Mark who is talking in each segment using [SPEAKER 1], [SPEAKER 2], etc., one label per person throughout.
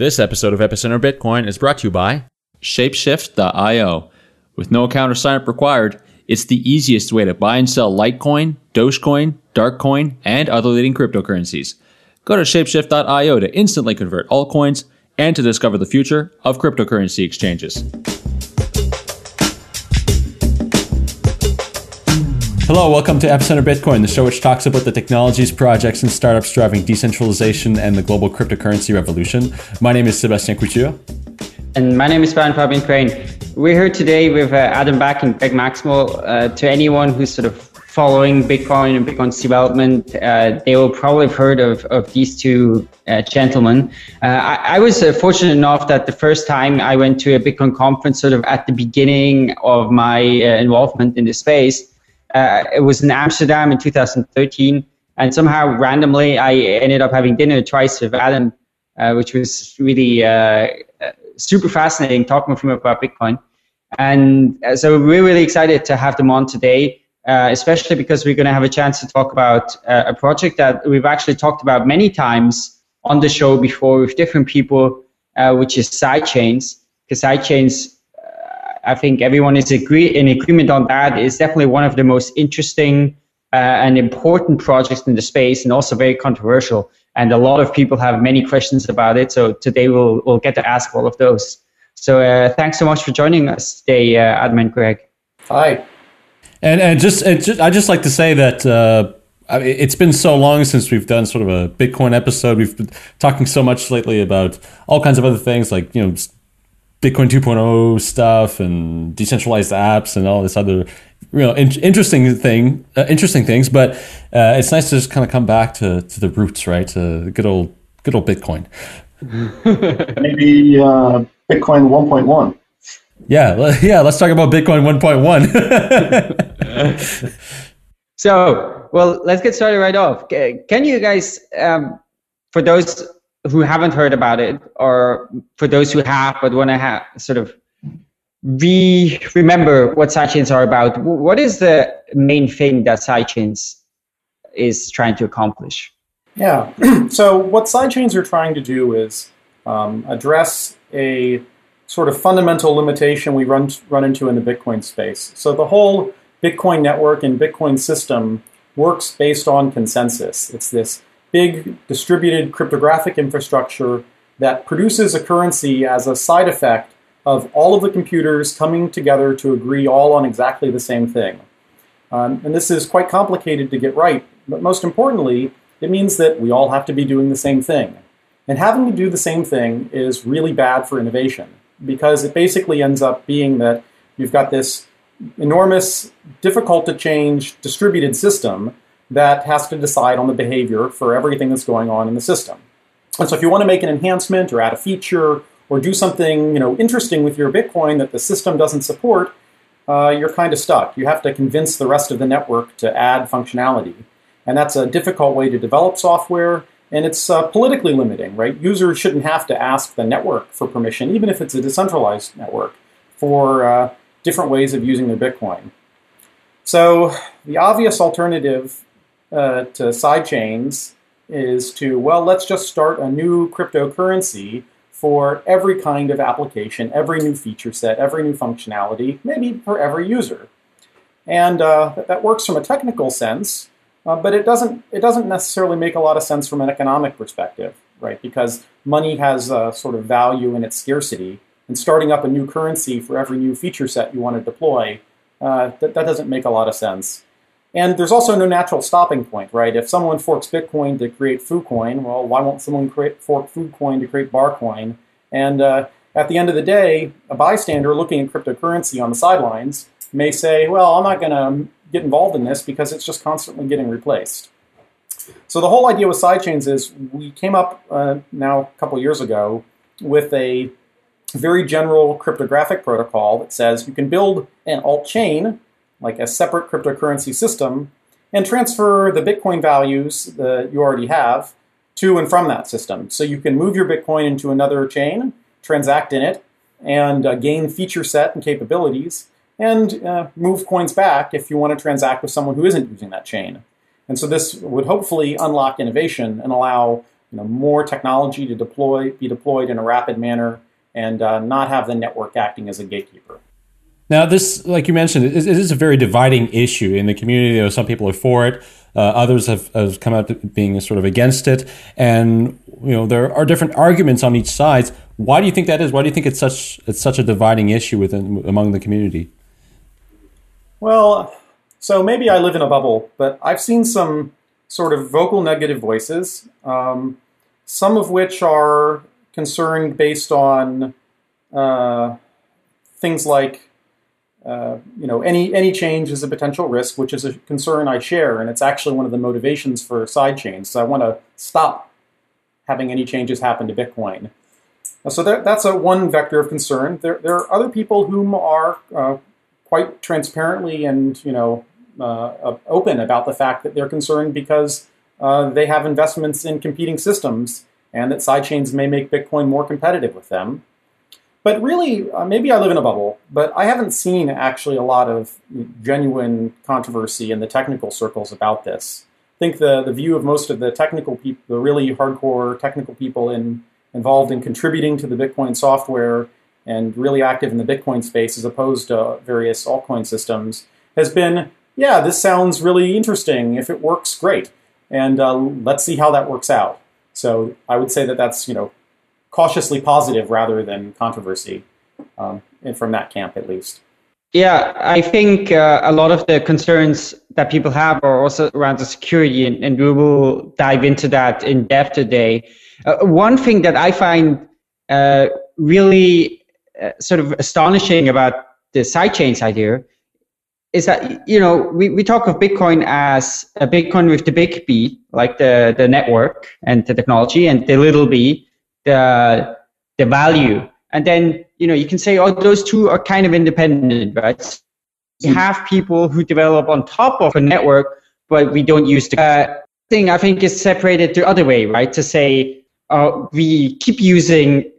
[SPEAKER 1] This episode of Epicenter Bitcoin is brought to you by Shapeshift.io. With no account or sign up required, it's the easiest way to buy and sell Litecoin, Dogecoin, Darkcoin, and other leading cryptocurrencies. Go to Shapeshift.io to instantly convert altcoins and to discover the future of cryptocurrency exchanges. Hello, welcome to Epicenter Bitcoin, the show which talks about the technologies, projects, and startups driving decentralization and the global cryptocurrency revolution. My name is Sebastian Couture.
[SPEAKER 2] And my name is Brian Fabian Crain. We're here today with uh, Adam Back and Greg Maxwell. Uh, to anyone who's sort of following Bitcoin and Bitcoin's development, uh, they will probably have heard of, of these two uh, gentlemen. Uh, I, I, was uh, fortunate enough that the first time I went to a Bitcoin conference, sort of at the beginning of my involvement in the space, uh, it was in Amsterdam in 2013, and somehow randomly I ended up having dinner twice with Adam, uh, which was really uh, uh super fascinating talking with him about Bitcoin. And uh, so we're really excited to have them on today, uh, especially because we're going to have a chance to talk about a project that we've actually talked about many times on the show before with different people, which is sidechains. Because sidechains I think everyone is agree in agreement on that. It's definitely one of the most interesting uh, and important projects in the space, and also very controversial. And a lot of people have many questions about it. So today we'll we'll get to ask all of those. So uh, thanks so much for joining us today, uh, Adam and Greg.
[SPEAKER 3] Hi.
[SPEAKER 1] And and just, just I just like to say that. Uh, it's been so long since we've done sort of a Bitcoin episode. We've been talking so much lately about all kinds of other things, like you know Bitcoin 2.0 stuff and decentralized apps and all this other you know in- interesting thing uh, interesting things but uh, it's nice to just kind of come back to, to the roots right? To good old good old bitcoin.
[SPEAKER 3] Maybe uh, bitcoin 1.1
[SPEAKER 1] yeah yeah let's talk about bitcoin 1.1
[SPEAKER 2] so well let's get started right off. Can you guys um, for those who haven't heard about it, or for those who have but want to sort of re remember what sidechains are about, what is the main thing that sidechains is trying to accomplish?
[SPEAKER 3] Yeah. so what sidechains are trying to do is um, address a sort of fundamental limitation we run run into in the Bitcoin space. So the whole Bitcoin network and Bitcoin system works based on consensus. It's this big distributed cryptographic infrastructure that produces a currency as a side effect of all of the computers coming together to agree all on exactly the same thing. Um, and this is quite complicated to get right, but most importantly, it means that we all have to be doing the same thing. And having to do the same thing is really bad for innovation because it basically ends up being that you've got this enormous, difficult to change distributed system that has to decide on the behavior for everything that's going on in the system. And so if you want to make an enhancement or add a feature or do something you know, interesting with your Bitcoin that the system doesn't support, uh, you're kind of stuck. You have to convince the rest of the network to add functionality. And that's a difficult way to develop software, and it's uh, politically limiting, right? Users shouldn't have to ask the network for permission, even if it's a decentralized network, for uh, different ways of using their Bitcoin. So the obvious alternative uh, to sidechains is to, well, let's just start a new cryptocurrency for every kind of application, every new feature set, every new functionality, maybe for every user. And uh, that works from a technical sense, uh, but it doesn't, it doesn't necessarily make a lot of sense from an economic perspective, right? Because money has a sort of value in its scarcity, and starting up a new currency for every new feature set you want to deploy, uh, that, that doesn't make a lot of sense. And there's also no natural stopping point, right? If someone forks Bitcoin to create FooCoin, well, why won't someone create, fork FooCoin to create Barcoin? And uh, at the end of the day, a bystander looking at cryptocurrency on the sidelines may say, well, I'm not going to get involved in this because it's just constantly getting replaced. So the whole idea with sidechains is we came up uh, now a couple years ago with a very general cryptographic protocol that says you can build an alt chain like a separate cryptocurrency system, and transfer the Bitcoin values that you already have to and from that system. So you can move your Bitcoin into another chain, transact in it, and uh, gain feature set and capabilities, and uh, move coins back if you want to transact with someone who isn't using that chain. And so this would hopefully unlock innovation and allow you know, more technology to deploy, be deployed in a rapid manner, and uh, not have the network acting as a gatekeeper.
[SPEAKER 1] Now, this, like you mentioned, it is a very dividing issue in the community. Some people are for it, uh, others have, have come out being sort of against it, and you know there are different arguments on each side. Why do you think that is? Why do you think it's such it's such a dividing issue within among the community?
[SPEAKER 3] Well, so maybe I live in a bubble, but I've seen some sort of vocal negative voices, um, some of which are concerned based on uh, things like uh, you know, any any change is a potential risk, which is a concern I share, and it's actually one of the motivations for sidechains. So I want to stop having any changes happen to Bitcoin. So that, that's a one vector of concern. There, there are other people whom are uh, quite transparently and you know uh, open about the fact that they're concerned because uh, they have investments in competing systems, and that sidechains may make Bitcoin more competitive with them. But really, uh, maybe I live in a bubble, but I haven't seen actually a lot of genuine controversy in the technical circles about this. I think the, the view of most of the technical people, the really hardcore technical people in, involved in contributing to the Bitcoin software and really active in the Bitcoin space as opposed to various altcoin systems, has been, yeah, this sounds really interesting. If it works, great. And uh, let's see how that works out. So I would say that that's, you know, cautiously positive rather than controversy, um, and from that camp at least.
[SPEAKER 2] Yeah, I think uh, a lot of the concerns that people have are also around the security, and, and we will dive into that in depth today. Uh, one thing that I find uh, really uh, sort of astonishing about the sidechain idea is that you know we, we talk of Bitcoin as a Bitcoin with the big B, like the the network and the technology, and the little b, the the value. And then you know you can say oh those two are kind of independent right? You have people who develop on top of a network but we don't use the uh, thing i think is separated the other way right? To say uh, we keep using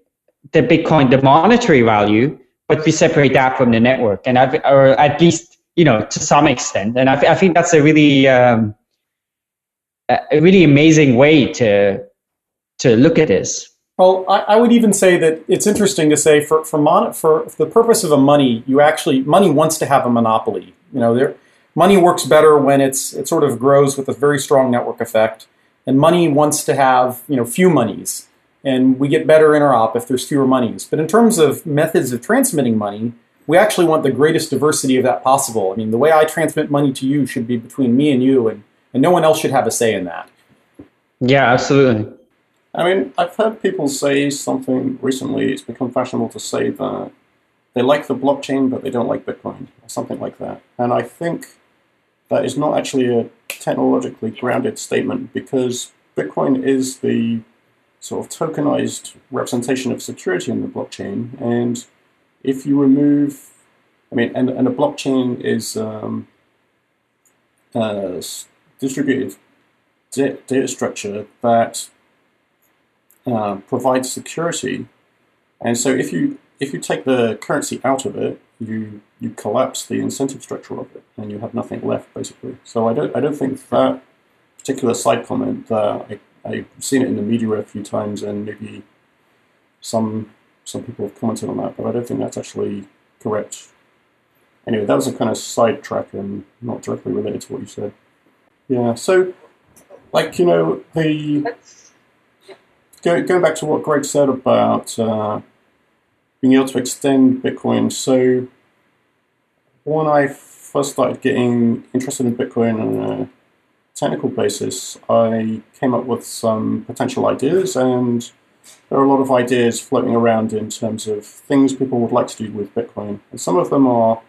[SPEAKER 2] the bitcoin the monetary value but we separate that from the network. And I've, or at least you know to some extent. And i, I think that's a really um, a really amazing way to to look at this
[SPEAKER 3] well, I, I, would even say that it's interesting to say for for, mon- for the purpose of a money, you actually money wants to have a monopoly. You know, there, money works better when it's it sort of grows with a very strong network effect, and money wants to have you know few monies, and we get better interop if there's fewer monies. But in terms of methods of transmitting money, we actually want the greatest diversity of that possible. I mean, the way I transmit money to you should be between me and you, and and no one else should have a say in that.
[SPEAKER 2] Yeah, absolutely.
[SPEAKER 4] I mean, I've heard people say something recently, it's become fashionable to say that they like the blockchain, but they don't like Bitcoin, or something like that. And I think that is not actually a technologically grounded statement because Bitcoin is the sort of tokenized representation of security in the blockchain. And if you remove, I mean, and, and a blockchain is um, a distributed data structure that uh, provides security. And so if you if you take the currency out of it, you you collapse the incentive structure of it, and you have nothing left basically. So I don't I don't think that particular side comment that I, I've seen it in the media a few times, and maybe some some people have commented on that, but I don't think that's actually correct. Anyway, that was a kind of sidetrack and not directly related to what you said. Yeah, so like you know the go, going back to what Greg said about uh, being able to extend Bitcoin. So when I first started getting interested in Bitcoin on a technical basis, I came up with some potential ideas, and there are a lot of ideas floating around in terms of things people would like to do with Bitcoin. And some of them are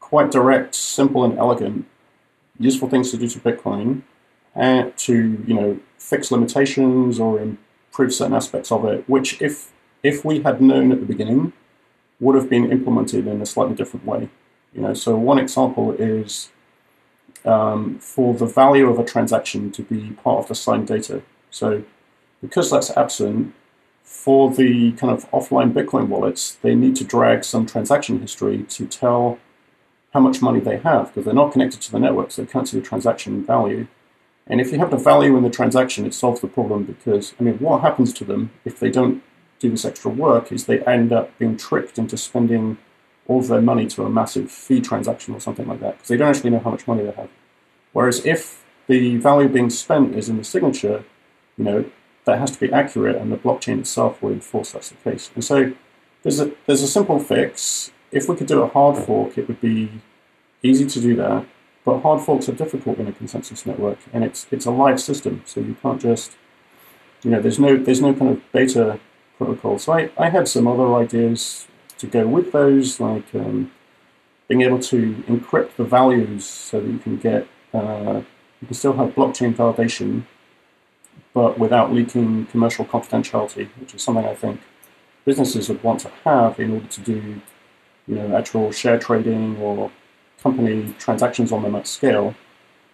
[SPEAKER 4] quite direct, simple, and elegant, useful things to do to Bitcoin, and to you know fix limitations or improve certain aspects of it, which if if we had known at the beginning, would have been implemented in a slightly different way. You know, so one example is um, for the value of a transaction to be part of the signed data. So because that's absent, for the kind of offline Bitcoin wallets, they need to drag some transaction history to tell how much money they have because they're not connected to the network, so they can't see the transaction value. And if you have the value in the transaction, it solves the problem because, I mean, what happens to them if they don't do this extra work is they end up being tricked into spending all of their money to a massive fee transaction or something like that because they don't actually know how much money they have. Whereas if the value being spent is in the signature, you know, that has to be accurate and the blockchain itself will enforce that's the case. And so there's a, there's a simple fix. If we could do a hard fork, it would be easy to do that. But hard forks are difficult in a consensus network, and it's it's a live system, so you can't just, you know, there's no there's no kind of beta protocol. So I, I had some other ideas to go with those, like um, being able to encrypt the values so that you can get uh, you can still have blockchain validation, but without leaking commercial confidentiality, which is something I think businesses would want to have in order to do, you know, actual share trading or company transactions on them at scale.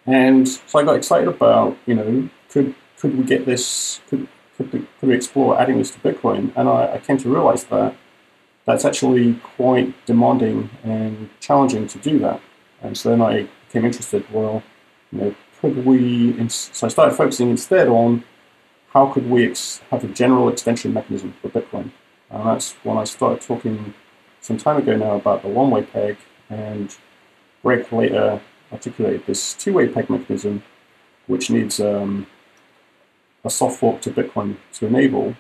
[SPEAKER 4] And so I got excited about, you know, could could we get this? Could could we, could we explore adding this to Bitcoin? And I, I came to realize that that's actually quite demanding and challenging to do that. And so then I became interested. Well, you know, could we? So I started focusing instead on how could we ex- have a general extension mechanism for Bitcoin. And that's when I started talking some time ago now about the one-way peg and Greg later articulated this two-way peg mechanism, which needs um, a soft fork to Bitcoin to enable,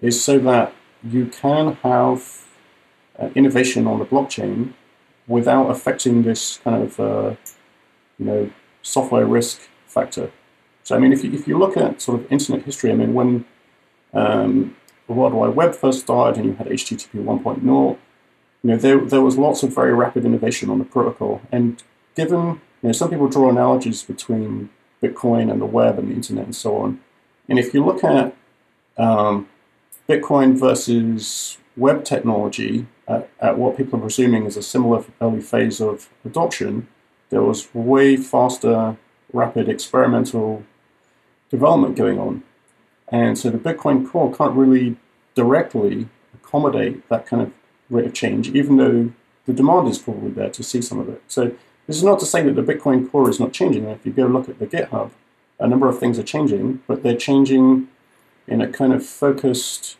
[SPEAKER 4] is so that you can have uh, innovation on the blockchain without affecting this kind of uh, you know software risk factor. So I mean, if you if you look at sort of internet history, I mean, when um, the World Wide Web first started and you had HTTP 1.0, you know, there, there was lots of very rapid innovation on the protocol. And given, you know, some people draw analogies between Bitcoin and the web and the internet and so on. And if you look at um, Bitcoin versus web technology at, at, what people are presuming is a similar early phase of adoption, there was way faster, rapid experimental development going on. And so the Bitcoin core can't really directly accommodate that kind of rate of change, even though the demand is probably there to see some of it. So this is not to say that the Bitcoin core is not changing. If you go look at the GitHub, a number of things are changing, but they're changing in a kind of focused,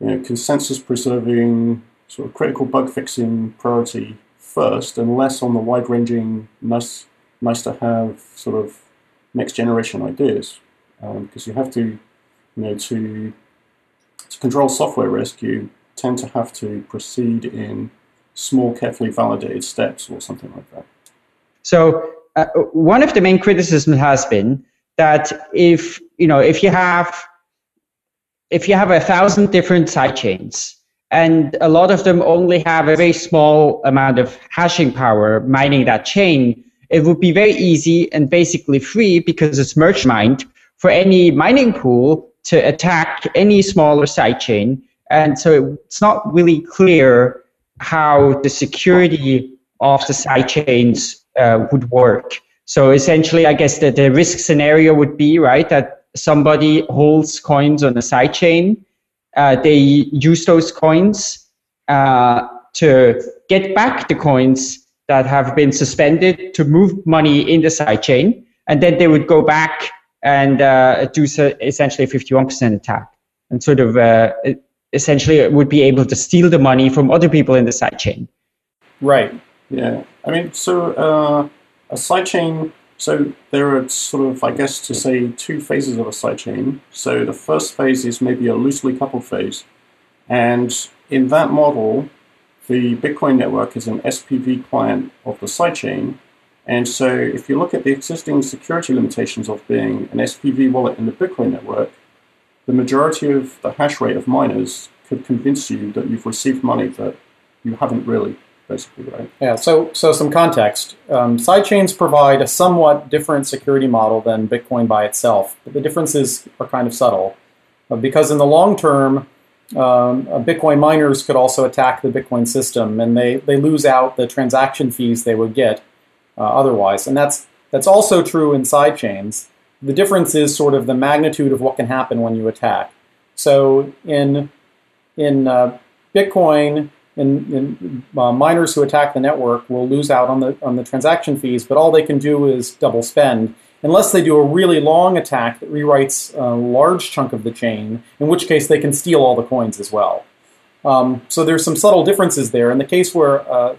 [SPEAKER 4] you know, consensus preserving, sort of critical bug fixing priority first, and less on the wide ranging, nice, nice to have sort of next generation ideas. Because um, you have to, you know, to to control software risk, you tend to have to proceed in small, carefully validated steps or something like that.
[SPEAKER 2] So uh, one of the main criticisms has been that if you know if you have if you have a thousand different sidechains and a lot of them only have a very small amount of hashing power mining that chain, it would be very easy and basically free because it's merge mined for any mining pool to attack any smaller sidechain and so it's not really clear how the security of the side chains uh, would work. So essentially, I guess that the risk scenario would be right that somebody holds coins on a side chain. Uh, they use those coins uh, to get back the coins that have been suspended to move money in the side chain, and then they would go back and uh, do so essentially a 51% attack and sort of uh, essentially would be able to steal the money from other people in the sidechain.
[SPEAKER 3] Right.
[SPEAKER 4] Yeah. I mean, so uh, a sidechain. So there are sort of, I guess, to say two phases of a sidechain. So the first phase is maybe a loosely coupled phase, and in that model, the Bitcoin network is an SPV client of the sidechain. And so if you look at the existing security limitations of being an SPV wallet in the Bitcoin network, the majority of the hash rate of miners could convince you that you've received money that you haven't really, basically, right?
[SPEAKER 3] Yeah, so, so some context. Um, sidechains provide a somewhat different security model than Bitcoin by itself, but the differences are kind of subtle. Uh, because in the long term, um, uh, Bitcoin miners could also attack the Bitcoin system, and they, they lose out the transaction fees they would get uh, otherwise. And that's, that's also true in sidechains. The difference is sort of the magnitude of what can happen when you attack. So in in uh, Bitcoin, in, in uh, miners who attack the network will lose out on the on the transaction fees, but all they can do is double spend. unless they do a really long attack that rewrites a large chunk of the chain, in which case they can steal all the coins as well. Um, so there's some subtle differences there. In the case where uh,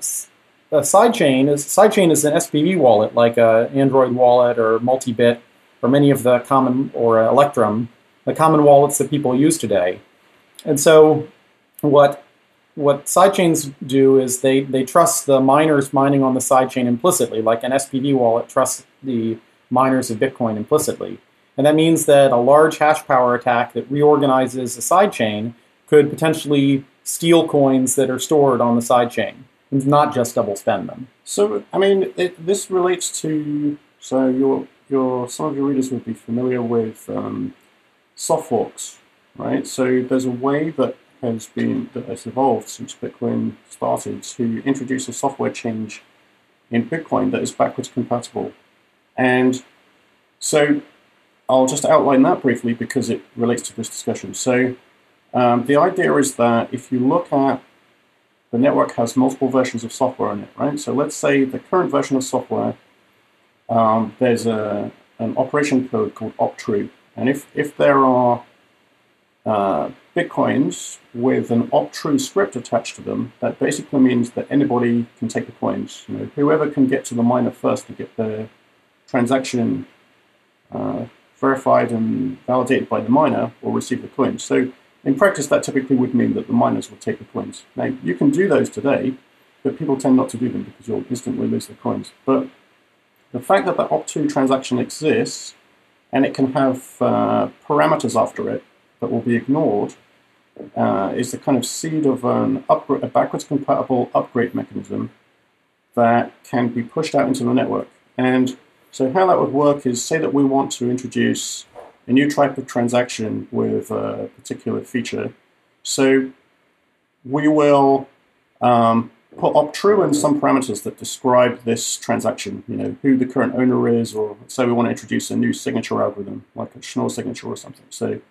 [SPEAKER 3] a sidechain is sidechain is an SPV wallet, like a Android wallet or Multibit, or many of the common or uh, Electrum, the common wallets that people use today. And so, what what sidechains do is they, they trust the miners mining on the sidechain implicitly, like an SPV wallet trusts the miners of Bitcoin implicitly. And that means that a large hash power attack that reorganizes a sidechain could potentially steal coins that are stored on the sidechain and not just double spend them.
[SPEAKER 4] So, I mean, it, this relates to so your your some of your readers would be familiar with um, soft forks, right? So there's a way that has been that has evolved since Bitcoin started to introduce a software change in Bitcoin that is backwards compatible. And so I'll just outline that briefly because it relates to this discussion. So um, the idea is that if you look at the network has multiple versions of software in it, right? So let's say the current version of software, um, there's a, an operation code called optrue. And if, if there are uh, bitcoins with an optrue script attached to them, that basically means that anybody can take the coins. You know, whoever can get to the miner first to get the transaction uh, verified and validated by the miner will receive the coins. So in practice, that typically would mean that the miners will take the coins. Now, you can do those today, but people tend not to do them because you'll instantly lose the coins. But the fact that the optrue transaction exists and it can have uh, parameters after it that will be ignored uh, is the kind of seed of an upgrade, a backwards compatible upgrade mechanism that can be pushed out into the network. And so how that would work is say that we want to introduce a new type of transaction with a particular feature. So we will um, put optrue in some parameters that describe this transaction, you know, who the current owner is, or say we want to introduce a new signature algorithm, like a Schnorr signature or something. So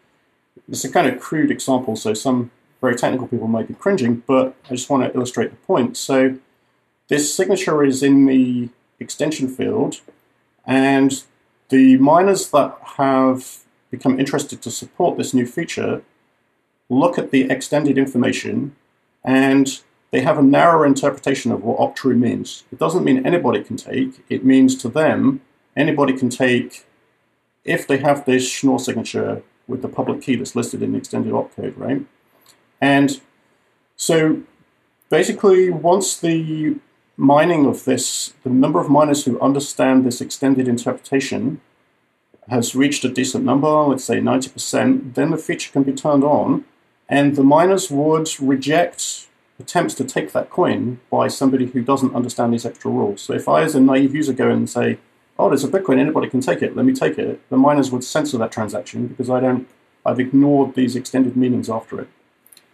[SPEAKER 4] it's a kind of crude example, so some very technical people might be cringing, but I just want to illustrate the point. So this signature is in the extension field, and the miners that have become interested to support this new feature look at the extended information and they have a narrower interpretation of what optrue means. It doesn't mean anybody can take, it means to them anybody can take if they have this Schnorr signature with the public key that's listed in the extended opcode, right? And so basically, once the mining of this, the number of miners who understand this extended interpretation has reached a decent number, let's say 90%, then the feature can be turned on, and the miners would reject attempts to take that coin by somebody who doesn't understand these extra rules. So if I, as a naive user, go in and say, oh, there's a Bitcoin, anybody can take it, let me take it, the miners would censor that transaction because I don't, I've ignored these extended meanings after it.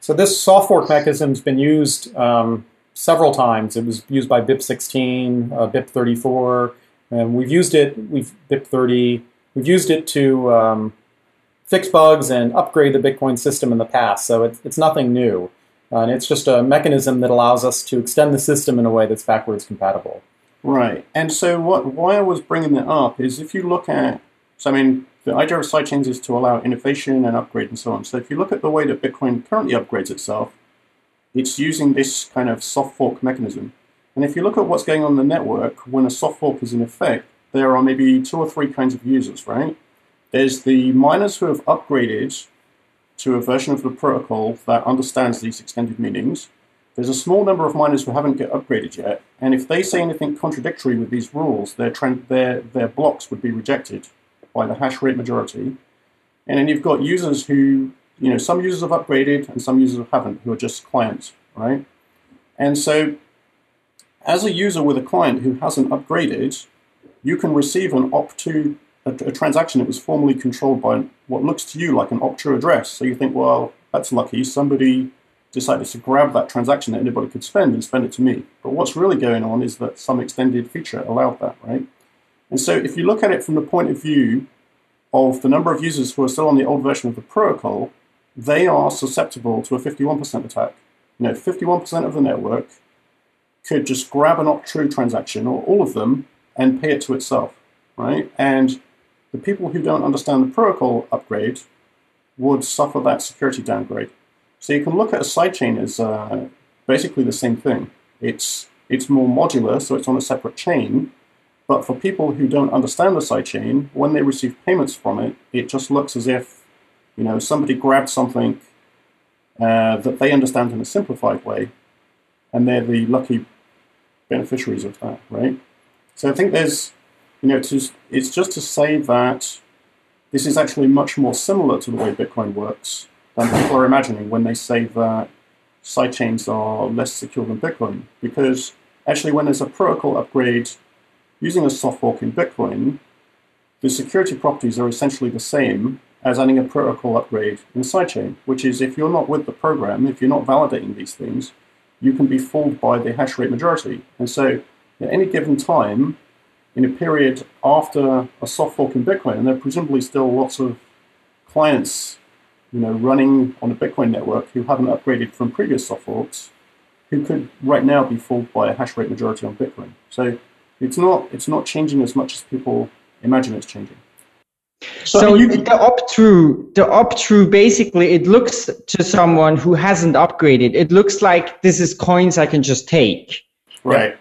[SPEAKER 3] So this soft fork mechanism has been used um, several times. It was used by BIP16, uh, BIP34, and we've used it, we've BIP30, we've used it to um, fix bugs and upgrade the Bitcoin system in the past. So it's nothing new. Uh, and it's just a mechanism that allows us to extend the system in a way that's backwards compatible.
[SPEAKER 4] Right. And so what why I was bringing that up is if you look at, so I mean, the idea of sidechains is to allow innovation and upgrade and so on. So if you look at the way that Bitcoin currently upgrades itself, it's using this kind of soft fork mechanism. And if you look at what's going on in the network, when a soft fork is in effect, there are maybe two or three kinds of users, right? There's the miners who have upgraded to a version of the protocol that understands these extended meanings. There's a small number of miners who haven't get upgraded yet, and if they say anything contradictory with these rules, their, their, their blocks would be rejected by the hash rate majority. And then you've got users who, you know, some users have upgraded and some users haven't, who are just clients, right? And so, as a user with a client who hasn't upgraded, you can receive an opt-to a, a, transaction that was formerly controlled by what looks to you like an optrue address. So you think, well, that's lucky. Somebody decided to grab that transaction that anybody could spend and spend it to me. But what's really going on is that some extended feature allowed that, right? And so if you look at it from the point of view of the number of users who are still on the old version of the protocol, they are susceptible to a 51% attack. You know, 51% of the network could just grab an optrue transaction, or all of them, and pay it to itself, right? And the people who don't understand the protocol upgrade would suffer that security downgrade. So you can look at a sidechain as uh, basically the same thing. It's it's more modular, so it's on a separate chain. But for people who don't understand the sidechain, when they receive payments from it, it just looks as if you know somebody grabbed something uh, that they understand in a simplified way, and they're the lucky beneficiaries of that, right? So I think there's, you know, to, it's just to say that this is actually much more similar to the way Bitcoin works than people are imagining when they say that sidechains are less secure than Bitcoin. Because actually, when there's a protocol upgrade using a soft fork in Bitcoin, the security properties are essentially the same as adding a protocol upgrade in a sidechain, which is if you're not with the program, if you're not validating these things, you can be fooled by the hash rate majority. And so at any given time, in a period after a soft fork in Bitcoin, and there are presumably still lots of clients you know, running on a Bitcoin network who haven't upgraded from previous soft forks, who could right now be fooled by a hash rate majority on Bitcoin. So it's not it's not changing as much as people imagine it's changing.
[SPEAKER 2] So, so you, the up through the opt-through, basically, it looks to someone who hasn't upgraded. It looks like this is coins I can just take.
[SPEAKER 4] Right.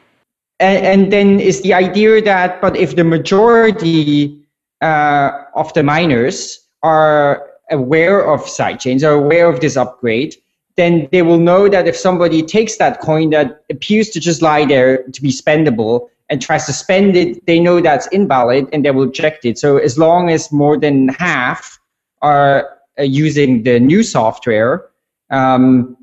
[SPEAKER 2] And, and then is the idea that, but if the majority uh, of the miners are aware of sidechains, are aware of this upgrade, then they will know that if somebody takes that coin that appears to just lie there to be spendable and tries to spend it, they know that's invalid and they will reject it. So as long as more than half are uh, using the new software, um,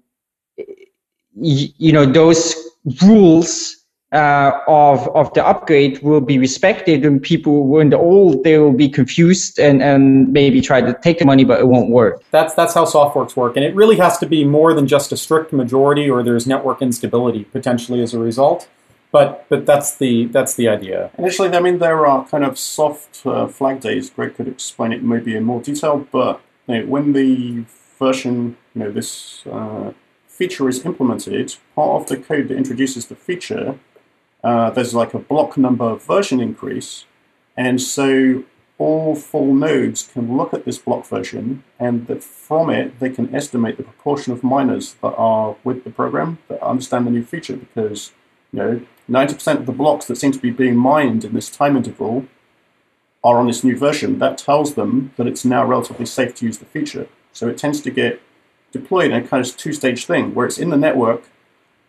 [SPEAKER 2] you know, those rules uh, of of the upgrade will be respected, and people when the old they will be confused and and maybe try to take the money, but it won't work.
[SPEAKER 3] That's that's how soft forks work, and it really has to be more than just a strict majority, or there's network instability potentially as a result. But but that's the that's the idea.
[SPEAKER 4] Initially, I mean, there are kind of soft uh, flag days. Greg could explain it maybe in more detail, but you know, when the version, you know, this uh, feature is implemented, part of the code that introduces the feature, uh, there's like a block number version increase, and so all full nodes can look at this block version, and that from it they can estimate the proportion of miners that are with the program that understand the new feature because you know 90% of the blocks that seem to be being mined in this time interval are on this new version. That tells them that it's now relatively safe to use the feature. So it tends to get deployed in a kind of two-stage thing where it's in the network,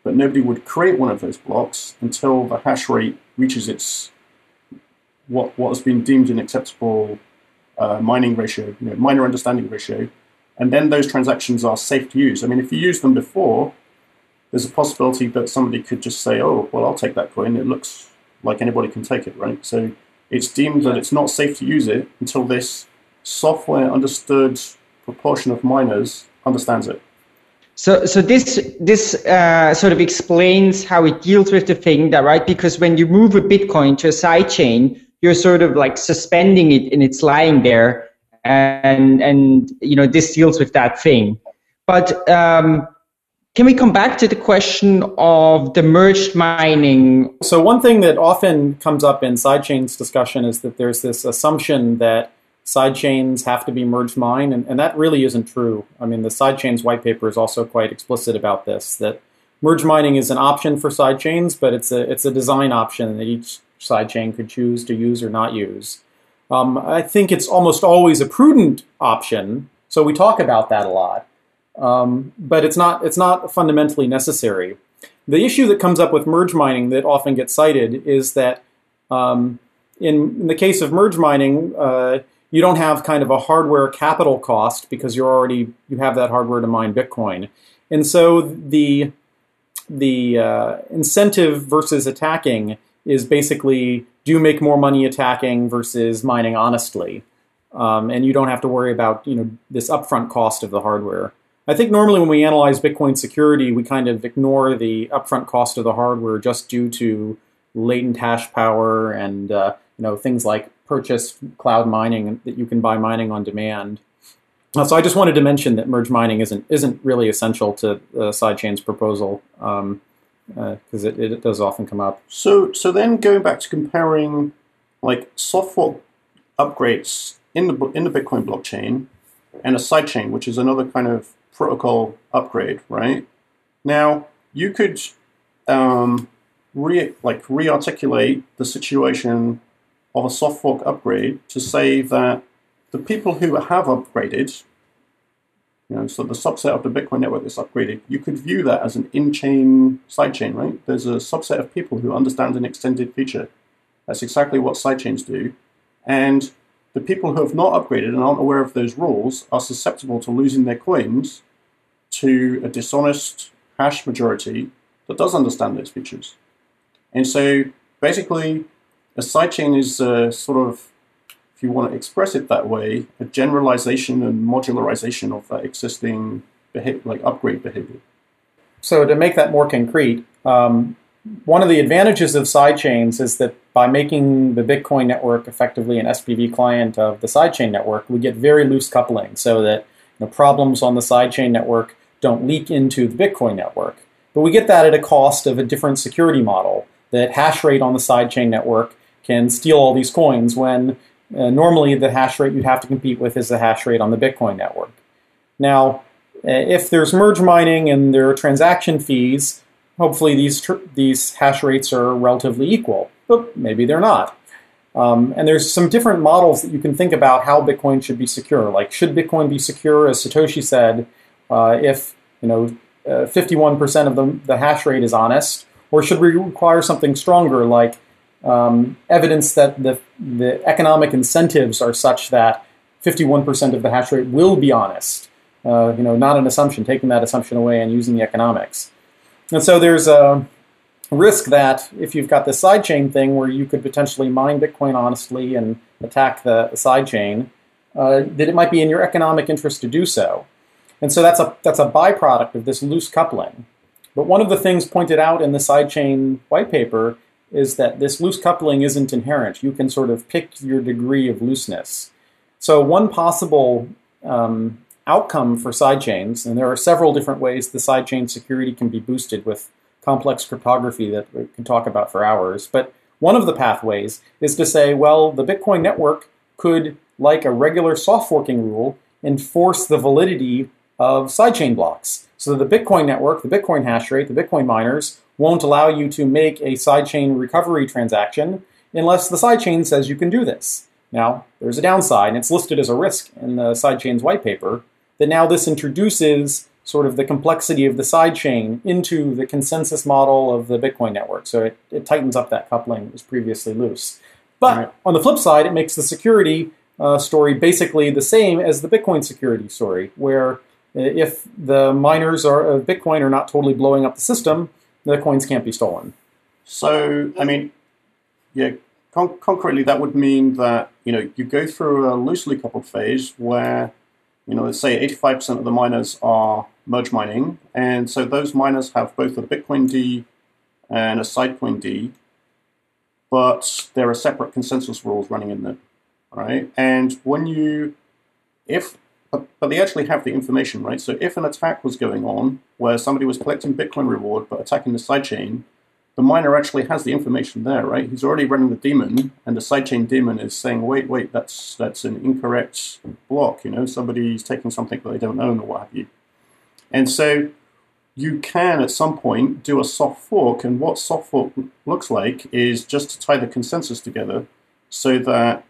[SPEAKER 4] but nobody would create one of those blocks until the hash rate reaches its what what has been deemed an acceptable uh, mining ratio, you know, miner understanding ratio, and then those transactions are safe to use. I mean, if you use them before, there's a possibility that somebody could just say, oh, well, I'll take that coin. It looks like anybody can take it, right? So it's deemed that it's not safe to use it until this software understood proportion of miners understands it.
[SPEAKER 2] So, so this this uh, sort of explains how it deals with the thing that right because when you move a Bitcoin to a side chain, you're sort of like suspending it and it's lying there, and and you know this deals with that thing. But um, can we come back to the question of the merged mining?
[SPEAKER 3] So, one thing that often comes up in sidechains discussion is that there's this assumption that sidechains have to be merge mined, and, and that really isn't true. I mean, the sidechains white paper is also quite explicit about this that merge mining is an option for sidechains, but it's a it's a design option that each sidechain could choose to use or not use. Um, I think it's almost always a prudent option, so we talk about that a lot um, but it's not it's not fundamentally necessary. The issue that comes up with merge mining that often gets cited is that um, in, in, the case of merge mining, uh, you don't have kind of a hardware capital cost because you're already you have that hardware to mine Bitcoin, and so the the uh, incentive versus attacking is basically do you make more money attacking versus mining honestly, um, and you don't have to worry about you know this upfront cost of the hardware. I think normally when we analyze Bitcoin security, we kind of ignore the upfront cost of the hardware just due to latent hash power and uh, you know things like purchase cloud mining that you can buy mining on demand. Uh, so I just wanted to mention that merge mining isn't isn't really essential to uh, sidechain's proposal because um, uh, it, it does often come up.
[SPEAKER 4] So so then going back to comparing like software upgrades in the in the Bitcoin blockchain, and a sidechain, which is another kind of protocol upgrade, right? Now you could um, re like re-articulate the situation of a soft fork upgrade to say that the people who have upgraded, you know, so the subset of the Bitcoin network that's upgraded, you could view that as an in-chain sidechain, right? There's a subset of people who understand an extended feature. That's exactly what sidechains do. And the people who have not upgraded and aren't aware of those rules are susceptible to losing their coins to a dishonest hash majority that does understand those features. And so basically, a sidechain is sort of, if you want to express it that way, a generalization and modularization of that existing behavior, like upgrade behavior.
[SPEAKER 3] So to make that more concrete, um, one of the advantages of sidechains is that by making the Bitcoin network effectively an SPV client of the sidechain network, we get very loose coupling so that you know, problems on the sidechain network don't leak into the Bitcoin network. But we get that at a cost of a different security model. That hash rate on the sidechain network can steal all these coins when uh, normally the hash rate you'd have to compete with is the hash rate on the Bitcoin network. Now, uh, if there's merge mining and there are transaction fees, hopefully these tr- these hash rates are relatively equal, but maybe they're not. Um, and there's some different models that you can think about how Bitcoin should be secure. Like, should Bitcoin be secure, as Satoshi said, uh, if you know uh, 51% of the, the hash rate is honest, or should we require something stronger, like um, evidence that the the economic incentives are such that 51% of the hash rate will be honest? Uh, you know, not an assumption, taking that assumption away and using the economics. And so there's a risk that if you've got this sidechain thing where you could potentially mine Bitcoin honestly and attack the, the sidechain, uh, that it might be in your economic interest to do so. And so that's a that's a byproduct of this loose coupling. But one of the things pointed out in the sidechain white paper is that this loose coupling isn't inherent. You can sort of pick your degree of looseness. So one possible um, outcome for sidechains, and there are several different ways the sidechain security can be boosted with complex cryptography that we can talk about for hours. But one of the pathways is to say, well, the Bitcoin network could, like a regular soft forking rule, enforce the validity of sidechain blocks. So the Bitcoin network, the Bitcoin hash rate, the Bitcoin miners won't allow you to make a sidechain recovery transaction unless the sidechain says you can do this. Now, there's a downside, and it's listed as a risk in the sidechain's white paper, that now this introduces sort of the complexity of the sidechain into the consensus model of the Bitcoin network. So it, it tightens up that coupling that was previously loose. But right. on the flip side, it makes the security uh, story basically the same as the Bitcoin security story, where if the miners are, of Bitcoin are not totally blowing up the system, the coins can't be stolen.
[SPEAKER 4] So, I mean, yeah, con- concretely, that would mean that you know you go through a loosely coupled phase where you know, let's say 85% of the miners are merge mining, and so those miners have both a Bitcoin D and a Sidecoin D, but there are separate consensus rules running in there, right? And when you, if but, but they actually have the information, right? So if an attack was going on where somebody was collecting Bitcoin reward but attacking the sidechain, the miner actually has the information there, right? He's already running the daemon, and the sidechain daemon is saying, "Wait, wait, that's that's an incorrect block. You know, somebody's taking something that they don't own, or what have you." And so you can, at some point, do a soft fork, and what soft fork looks like is just to tie the consensus together, so that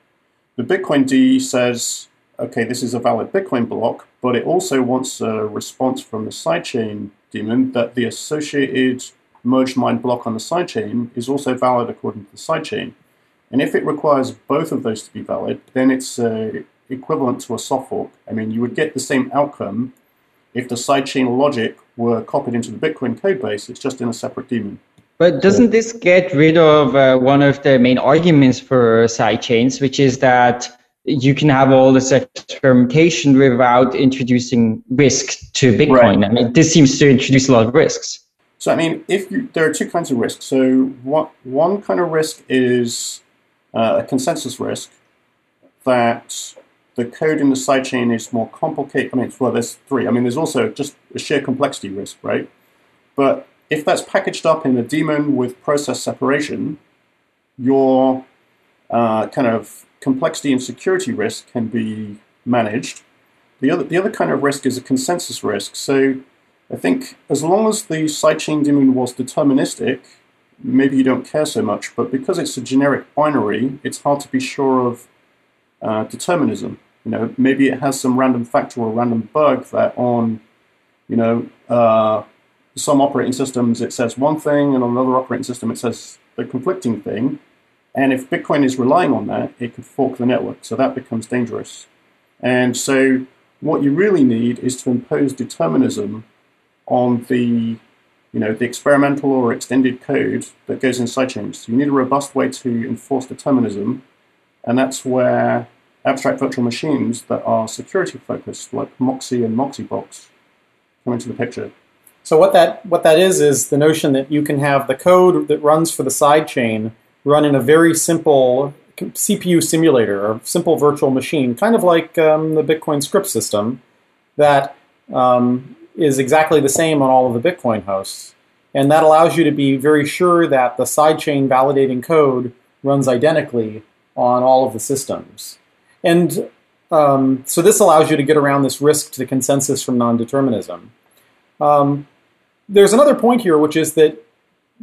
[SPEAKER 4] the Bitcoin D says, okay, this is a valid Bitcoin block, but it also wants a response from the sidechain daemon that the associated merged mine block on the sidechain is also valid according to the sidechain. And if it requires both of those to be valid, then it's uh, equivalent to a soft fork. I mean, you would get the same outcome if the sidechain logic were copied into the Bitcoin codebase, it's just in a separate daemon.
[SPEAKER 2] But doesn't this get rid of uh, one of the main arguments for sidechains, which is that you can have all this experimentation without introducing risk to Bitcoin. Right. I mean, this seems to introduce a lot of risks.
[SPEAKER 4] So, I mean, if you, there are two kinds of risks. So, one, one kind of risk is uh, a consensus risk that the code in the sidechain is more complicated. I mean, well, there's three. I mean, there's also just a sheer complexity risk, right? But if that's packaged up in a daemon with process separation, your uh, kind of complexity and security risk can be managed. The other, the other kind of risk is a consensus risk. So I think as long as the sidechain daemon was deterministic, maybe you don't care so much. But because it's a generic binary, it's hard to be sure of uh, determinism. You know, maybe it has some random factor or random bug that on, you know, uh, some operating systems it says one thing, and on another operating system it says the conflicting thing. And if Bitcoin is relying on that, it could fork the network. So that becomes dangerous. And so what you really need is to impose determinism on the you know, the experimental or extended code that goes in sidechains. You need a robust way to enforce determinism, and that's where abstract virtual machines that are security focused, like Moxie and Moxiebox, come into the picture.
[SPEAKER 3] So what that what that is is the notion that you can have the code that runs for the sidechain run in a very simple CPU simulator or simple virtual machine, kind of like um, the Bitcoin script system, that um, is exactly the same on all of the Bitcoin hosts. And that allows you to be very sure that the sidechain validating code runs identically on all of the systems. And um, so this allows you to get around this risk to the consensus from non-determinism. Um, there's another point here, which is that,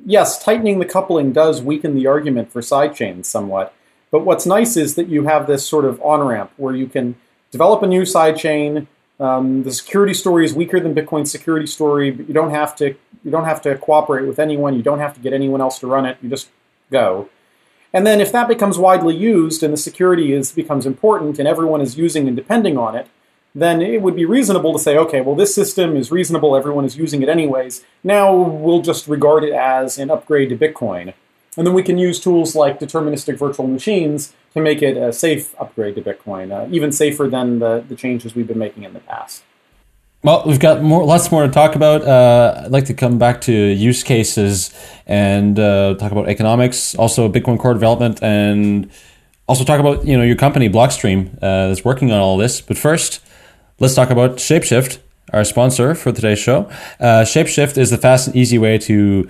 [SPEAKER 3] yes, tightening the coupling does weaken the argument for sidechains somewhat. But what's nice is that you have this sort of on-ramp where you can develop a new sidechain, um, the security story is weaker than Bitcoin's security story, but you don't have to you don't have to cooperate with anyone. You don't have to get anyone else to run it. You just go. And then if that becomes widely used and the security is becomes important and everyone is using and depending on it, then it would be reasonable to say, okay, well this system is reasonable. Everyone is using it anyways. Now we'll just regard it as an upgrade to Bitcoin. And then we can use tools like deterministic virtual machines to make it a safe upgrade to Bitcoin, uh, even safer than the, the changes we've been making in the past.
[SPEAKER 1] Well, we've got more, lots more to talk about. Uh, I'd like to come back to use cases and uh, talk about economics, also Bitcoin core development, and also talk about you know your company Blockstream uh, that's working on all this. But first, let's talk about Shapeshift, our sponsor for today's show. Uh, Shapeshift is the fast and easy way to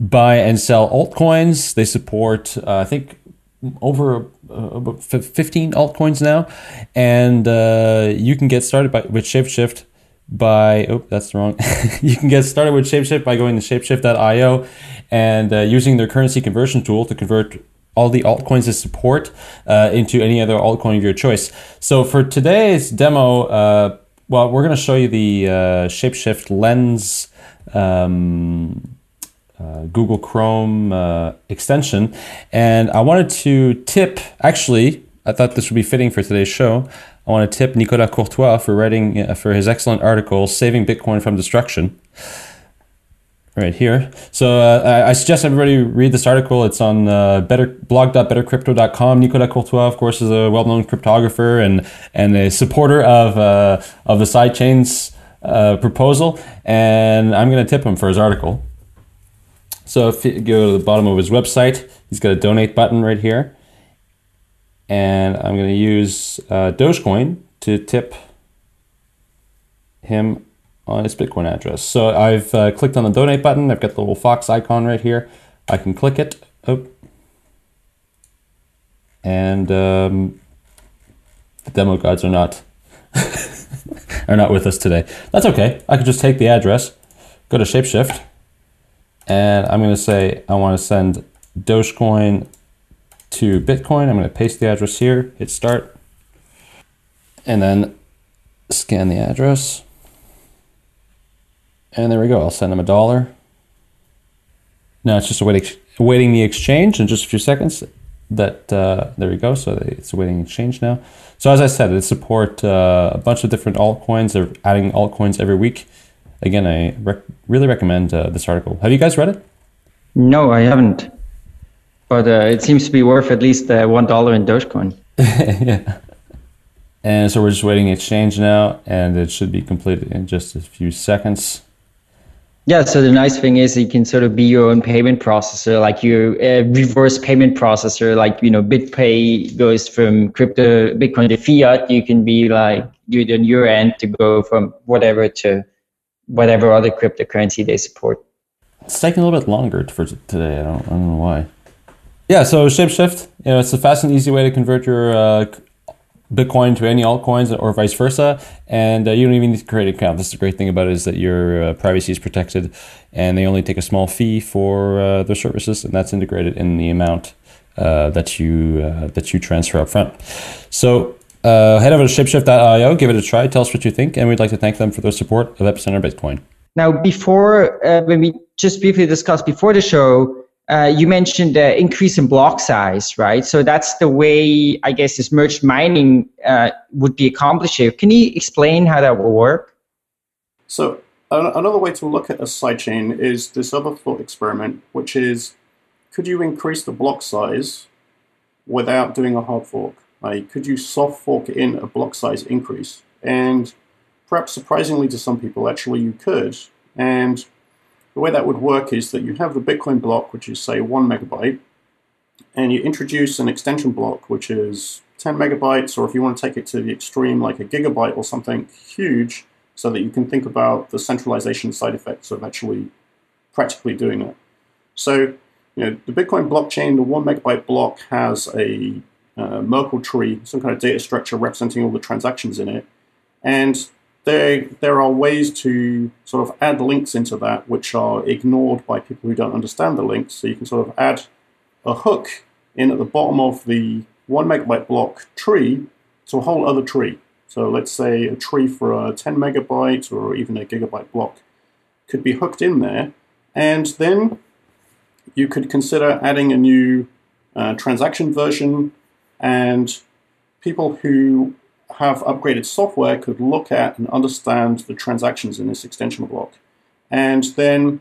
[SPEAKER 1] buy and sell altcoins. They support, uh, I think, over uh, 15 altcoins now, and uh, you can get started by, with Shapeshift by oh that's wrong you can get started with shapeshift by going to shapeshift.io and uh, using their currency conversion tool to convert all the altcoins they support uh, into any other altcoin of your choice so for today's demo uh, well we're going to show you the uh, shapeshift lens um, uh, Google Chrome uh, extension. And I wanted to tip, actually, I thought this would be fitting for today's show. I want to tip Nicolas Courtois for writing uh, for his excellent article, Saving Bitcoin from Destruction. Right here. So uh, I suggest everybody read this article. It's on uh, better blog.bettercrypto.com. Nicolas Courtois, of course, is a well-known cryptographer and and a supporter of uh, of the sidechains uh, proposal. And I'm going to tip him for his article. So if you go to the bottom of his website, he's got a donate button right here and I'm going to use uh, Dogecoin to tip him on his Bitcoin address. So I've uh, clicked on the donate button. I've got the little fox icon right here. I can click it. Oh. And um, the demo gods are not are not with us today. That's okay. I could just take the address, go to Shapeshift, and I'm going to say I want to send Dogecoin to Bitcoin. I'm going to paste the address here, hit start, and then scan the address. And there we go. I'll send them a dollar. Now it's just awaiting, awaiting the exchange in just a few seconds. That uh, there we go. So it's awaiting exchange now. So as I said, it support uh, a bunch of different altcoins. They're adding altcoins every week. Again, I rec- really recommend uh, this article. Have you guys read it?
[SPEAKER 2] No, I haven't but uh, it seems to be worth at least uh, one dollar in Dogecoin.
[SPEAKER 1] yeah. And so we're just waiting exchange now, and it should be completed in just a few seconds.
[SPEAKER 2] Yeah, so the nice thing is you can sort of be your own payment processor, like your uh, reverse payment processor, like, you know, BitPay goes from crypto, Bitcoin to fiat. You can be like, you on your end to go from whatever to whatever other cryptocurrency they support.
[SPEAKER 1] It's taking a little bit longer for today. I don't, I don't know why. Yeah, so Shapeshift, you know, it's a fast and easy way to convert your uh, Bitcoin to any altcoins or vice versa, and uh, you don't even need to create an account. That's the great thing about it is that your uh, privacy is protected, and they only take a small fee for uh, their services, and that's integrated in the amount uh, that you uh, that you transfer up front. So head over to shapeshift.io, give it a try, tell us what you think, and we'd like to thank them for their support of Epicenter Bitcoin.
[SPEAKER 2] Now, before when we just briefly discussed before the show uh, you mentioned the increase in block size, right? So that's the way I guess this merged mining uh, would be accomplished here. Can you explain how that will work?
[SPEAKER 4] So another way to look at a sidechain is this other thought experiment, which is could you increase the block size without doing a hard fork? Like, could you soft fork in a block size increase? And perhaps surprisingly to some people, actually you could. And the way that would work is that you have the Bitcoin block, which is, say, one megabyte, and you introduce an extension block, which is 10 megabytes, or if you want to take it to the extreme, like a gigabyte or something huge, so that you can think about the centralization side effects of actually practically doing it. So, you know, the Bitcoin blockchain, the one megabyte block has a uh, Merkle tree, some kind of data structure representing all the transactions in it. And there, there are ways to sort of add links into that which are ignored by people who don't understand the links. So you can sort of add a hook in at the bottom of the one megabyte block tree to a whole other tree. So let's say a tree for a 10 megabyte or even a gigabyte block could be hooked in there. And then you could consider adding a new uh, transaction version and people who have upgraded software could look at and understand the transactions in this extension block. And then,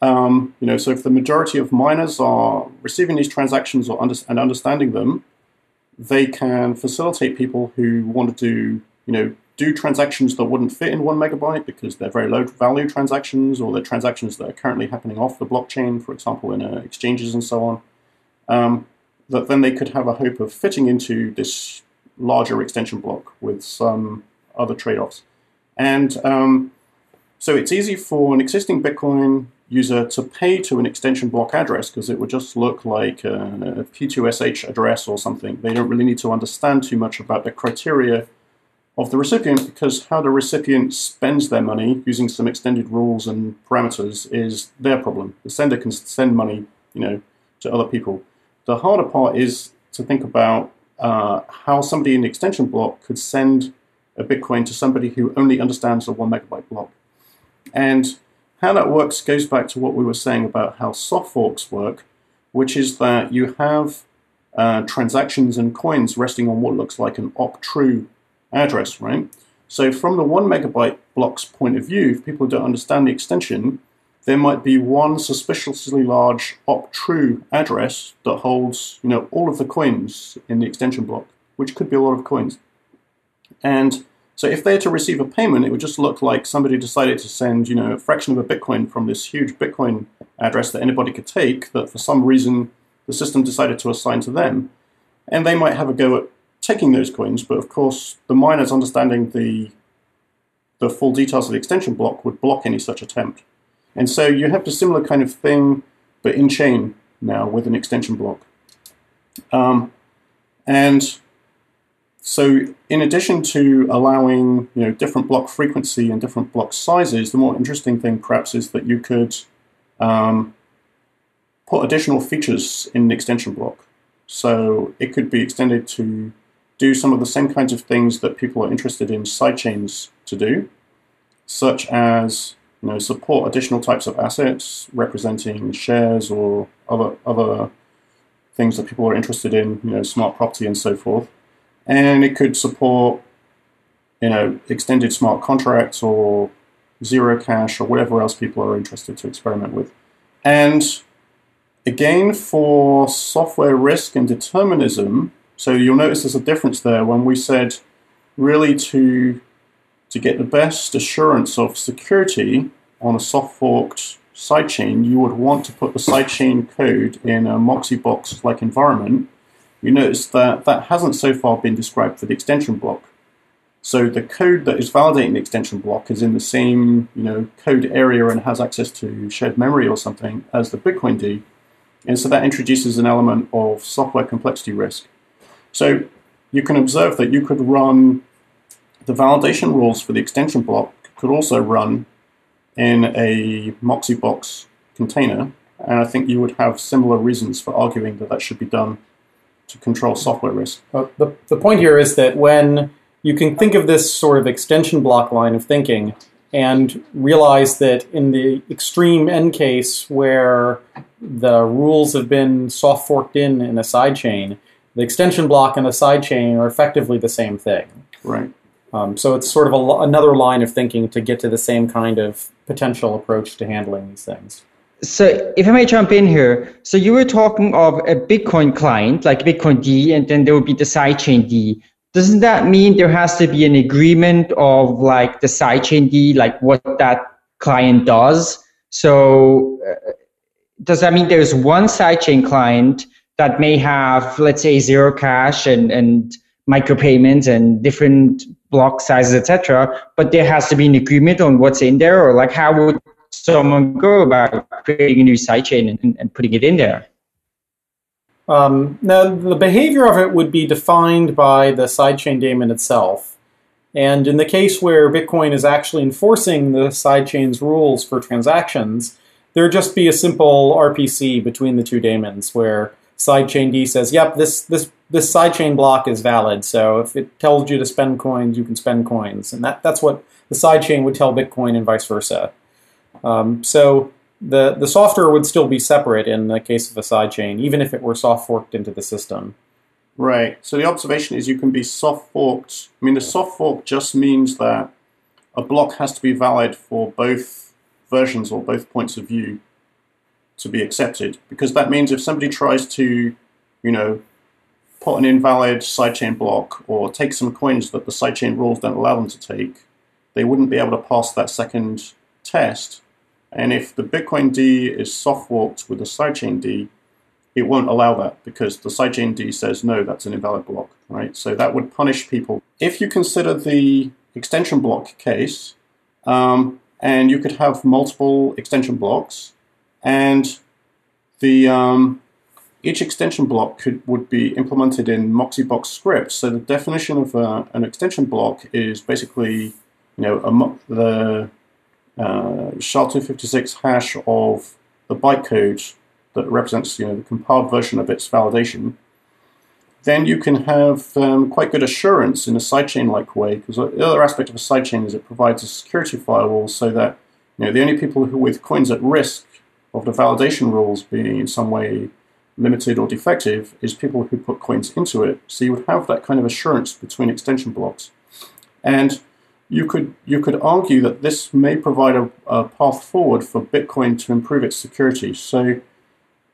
[SPEAKER 4] um, you know, so if the majority of miners are receiving these transactions or under, and understanding them, they can facilitate people who want to do, you know, do transactions that wouldn't fit in one megabyte because they're very low value transactions or they're transactions that are currently happening off the blockchain, for example, in uh, exchanges and so on. Um, that then they could have a hope of fitting into this larger extension block with some other trade-offs. And um, so it's easy for an existing Bitcoin user to pay to an extension block address because it would just look like a, a P2SH address or something. They don't really need to understand too much about the criteria of the recipient because how the recipient spends their money using some extended rules and parameters is their problem. The sender can send money, you know, to other people. The harder part is to think about uh, how somebody in the extension block could send a Bitcoin to somebody who only understands the one megabyte block. And how that works goes back to what we were saying about how soft forks work, which is that you have uh, transactions and coins resting on what looks like an op true address, right? So from the one megabyte block's point of view, if people don't understand the extension, there might be one suspiciously large op-true address that holds, you know, all of the coins in the extension block, which could be a lot of coins. And so if they had to receive a payment, it would just look like somebody decided to send, you know, a fraction of a Bitcoin from this huge Bitcoin address that anybody could take that for some reason the system decided to assign to them. And they might have a go at taking those coins, but of course the miners understanding the the full details of the extension block would block any such attempt. And so you have the similar kind of thing, but in chain now with an extension block. Um, and so in addition to allowing you know different block frequency and different block sizes, the more interesting thing perhaps is that you could um, put additional features in an extension block. So it could be extended to do some of the same kinds of things that people are interested in sidechains to do, such as you know, support additional types of assets representing shares or other other things that people are interested in, you know, smart property and so forth. And it could support, you know, extended smart contracts or Zerocash or whatever else people are interested to experiment with. And again, for software risk and determinism, so you'll notice there's a difference there when we said really to to get the best assurance of security on a soft forked sidechain, you would want to put the sidechain code in a Moxie box like environment. You notice that that hasn't so far been described for the extension block. So the code that is validating the extension block is in the same you know code area and has access to shared memory or something as the Bitcoin D. And so that introduces an element of software complexity risk. So you can observe that you could run the validation rules for the extension block could also run in a Moxie-Box container, and I think you would have similar reasons for arguing that that should be done to control software risk.
[SPEAKER 3] Uh, the, the point here is that when you can think of this sort of extension block line of thinking and realize that in the extreme end case where the rules have been soft forked in in a sidechain, the extension block and the sidechain are effectively the same thing.
[SPEAKER 4] Right.
[SPEAKER 3] Um, so it's sort of a, another line of thinking to get to the same kind of potential approach to handling these things.
[SPEAKER 2] So if I may jump in here, so you were talking of a Bitcoin client like Bitcoin D, and then there would be the sidechain D. Doesn't that mean there has to be an agreement of like the sidechain D, like what that client does? So uh, does that mean there's one sidechain client that may have, let's say, Zerocash and and micropayments and different block sizes, etc. But there has to be an agreement on what's in there, or like how would someone go about creating a new sidechain and, and putting it in there?
[SPEAKER 3] Um, now, the behavior of it would be defined by the sidechain daemon itself. And in the case where Bitcoin is actually enforcing the sidechain's rules for transactions, there'd just be a simple RPC between the two daemons where sidechain D says, "Yep, this this this sidechain block is valid. So if it tells you to spend coins, you can spend coins, and that that's what the sidechain would tell Bitcoin and vice versa. Um, so the the software would still be separate in the case of a sidechain, even if it were soft forked into the system.
[SPEAKER 4] Right. So the observation is you can be soft forked. I mean, the soft fork just means that a block has to be valid for both versions or both points of view to be accepted because that means if somebody tries to, you know, put an invalid sidechain block or take some coins that the sidechain rules don't allow them to take, they wouldn't be able to pass that second test. And if the Bitcoin D is soft forked with the sidechain D, it won't allow that because the sidechain D says no, that's an invalid block, right? So that would punish people. If you consider the extension block case, um, and you could have multiple extension blocks, and the um, each extension block could would be implemented in Moxie-Box scripts. So the definition of uh, an extension block is basically, you know, a, the uh, SHA-256 hash of the bytecode that represents, you know, the compiled version of its validation. Then you can have um, quite good assurance in a sidechain-like way, because the other aspect of a sidechain is it provides a security firewall so that you know the only people who with coins at risk of the validation rules being in some way limited or defective is people who put coins into it. So you would have that kind of assurance between extension blocks. And you could you could argue that this may provide a, a path forward for Bitcoin to improve its security. So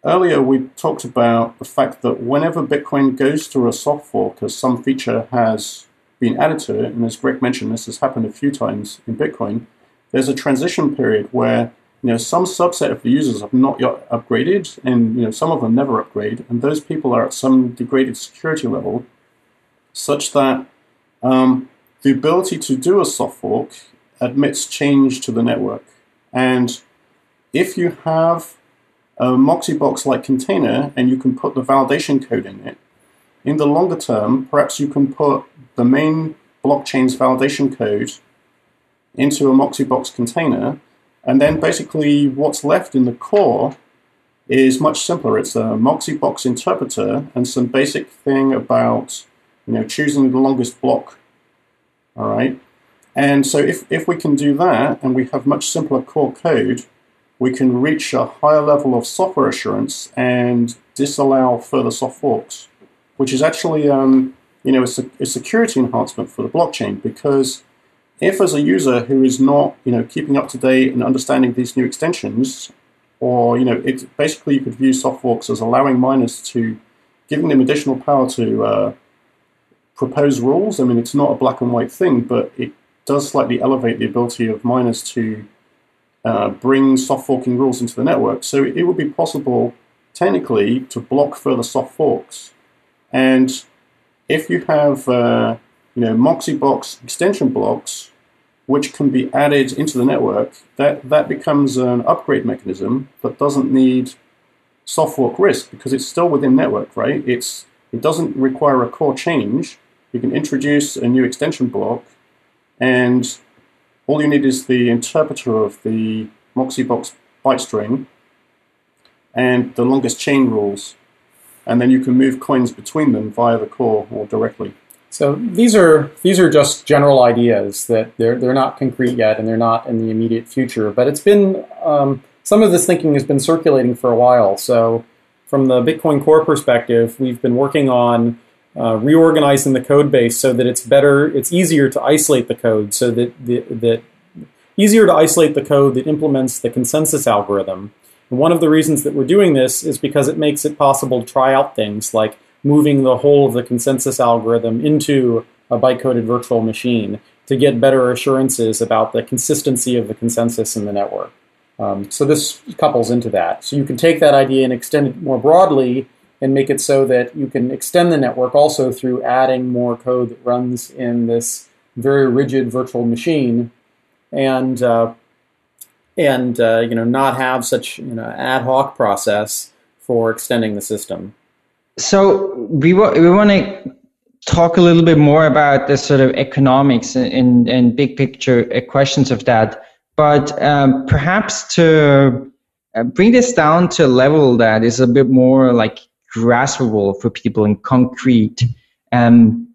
[SPEAKER 4] earlier we talked about the fact that whenever Bitcoin goes through a soft fork, as some feature has been added to it, and as Greg mentioned, this has happened a few times in Bitcoin, there's a transition period where you know, some subset of the users have not yet upgraded, and you know, some of them never upgrade, and those people are at some degraded security level, such that um, the ability to do a soft fork admits change to the network. And if you have a Moxie-Box like container and you can put the validation code in it, in the longer term, perhaps you can put the main blockchain's validation code into a Moxie-Box container and then basically what's left in the core is much simpler. It's a Moxie-Box interpreter and some basic thing about you know choosing the longest block. All right. And so if, if we can do that and we have much simpler core code, we can reach a higher level of software assurance and disallow further soft forks, which is actually um, you know a, a security enhancement for the blockchain because if as a user who is not, you know, keeping up to date and understanding these new extensions, or you know, it basically you could view soft forks as allowing miners to giving them additional power to uh, propose rules. I mean, it's not a black and white thing, but it does slightly elevate the ability of miners to uh, bring soft forking rules into the network. So it would be possible, technically, to block further soft forks. And if you have, uh, you know, Moxie-Box extension blocks which can be added into the network, that, that becomes an upgrade mechanism that doesn't need soft fork risk because it's still within network, right? It's it doesn't require a core change. You can introduce a new extension block, and all you need is the interpreter of the Moxie-Box byte string and the longest chain rules, and then you can move coins between them via the core or directly.
[SPEAKER 3] So these are these are just general ideas that they're they're not concrete yet and they're not in the immediate future. But it's been um, some of this thinking has been circulating for a while. So from the Bitcoin Core perspective, we've been working on uh, reorganizing the code base so that it's better, it's easier to isolate the code, so that the, that easier to isolate the code that implements the consensus algorithm. And one of the reasons that we're doing this is because it makes it possible to try out things like moving the whole of the consensus algorithm into a byte-coded virtual machine to get better assurances about the consistency of the consensus in the network. Um, so this couples into that. So you can take that idea and extend it more broadly and make it so that you can extend the network also through adding more code that runs in this very rigid virtual machine and uh, and uh, you know not have such you know ad hoc process for extending the system.
[SPEAKER 2] So we wa- we want to talk a little bit more about the sort of economics and, and big picture uh, questions of that, but um, perhaps to uh, bring this down to a level that is a bit more like graspable for people in concrete. Um,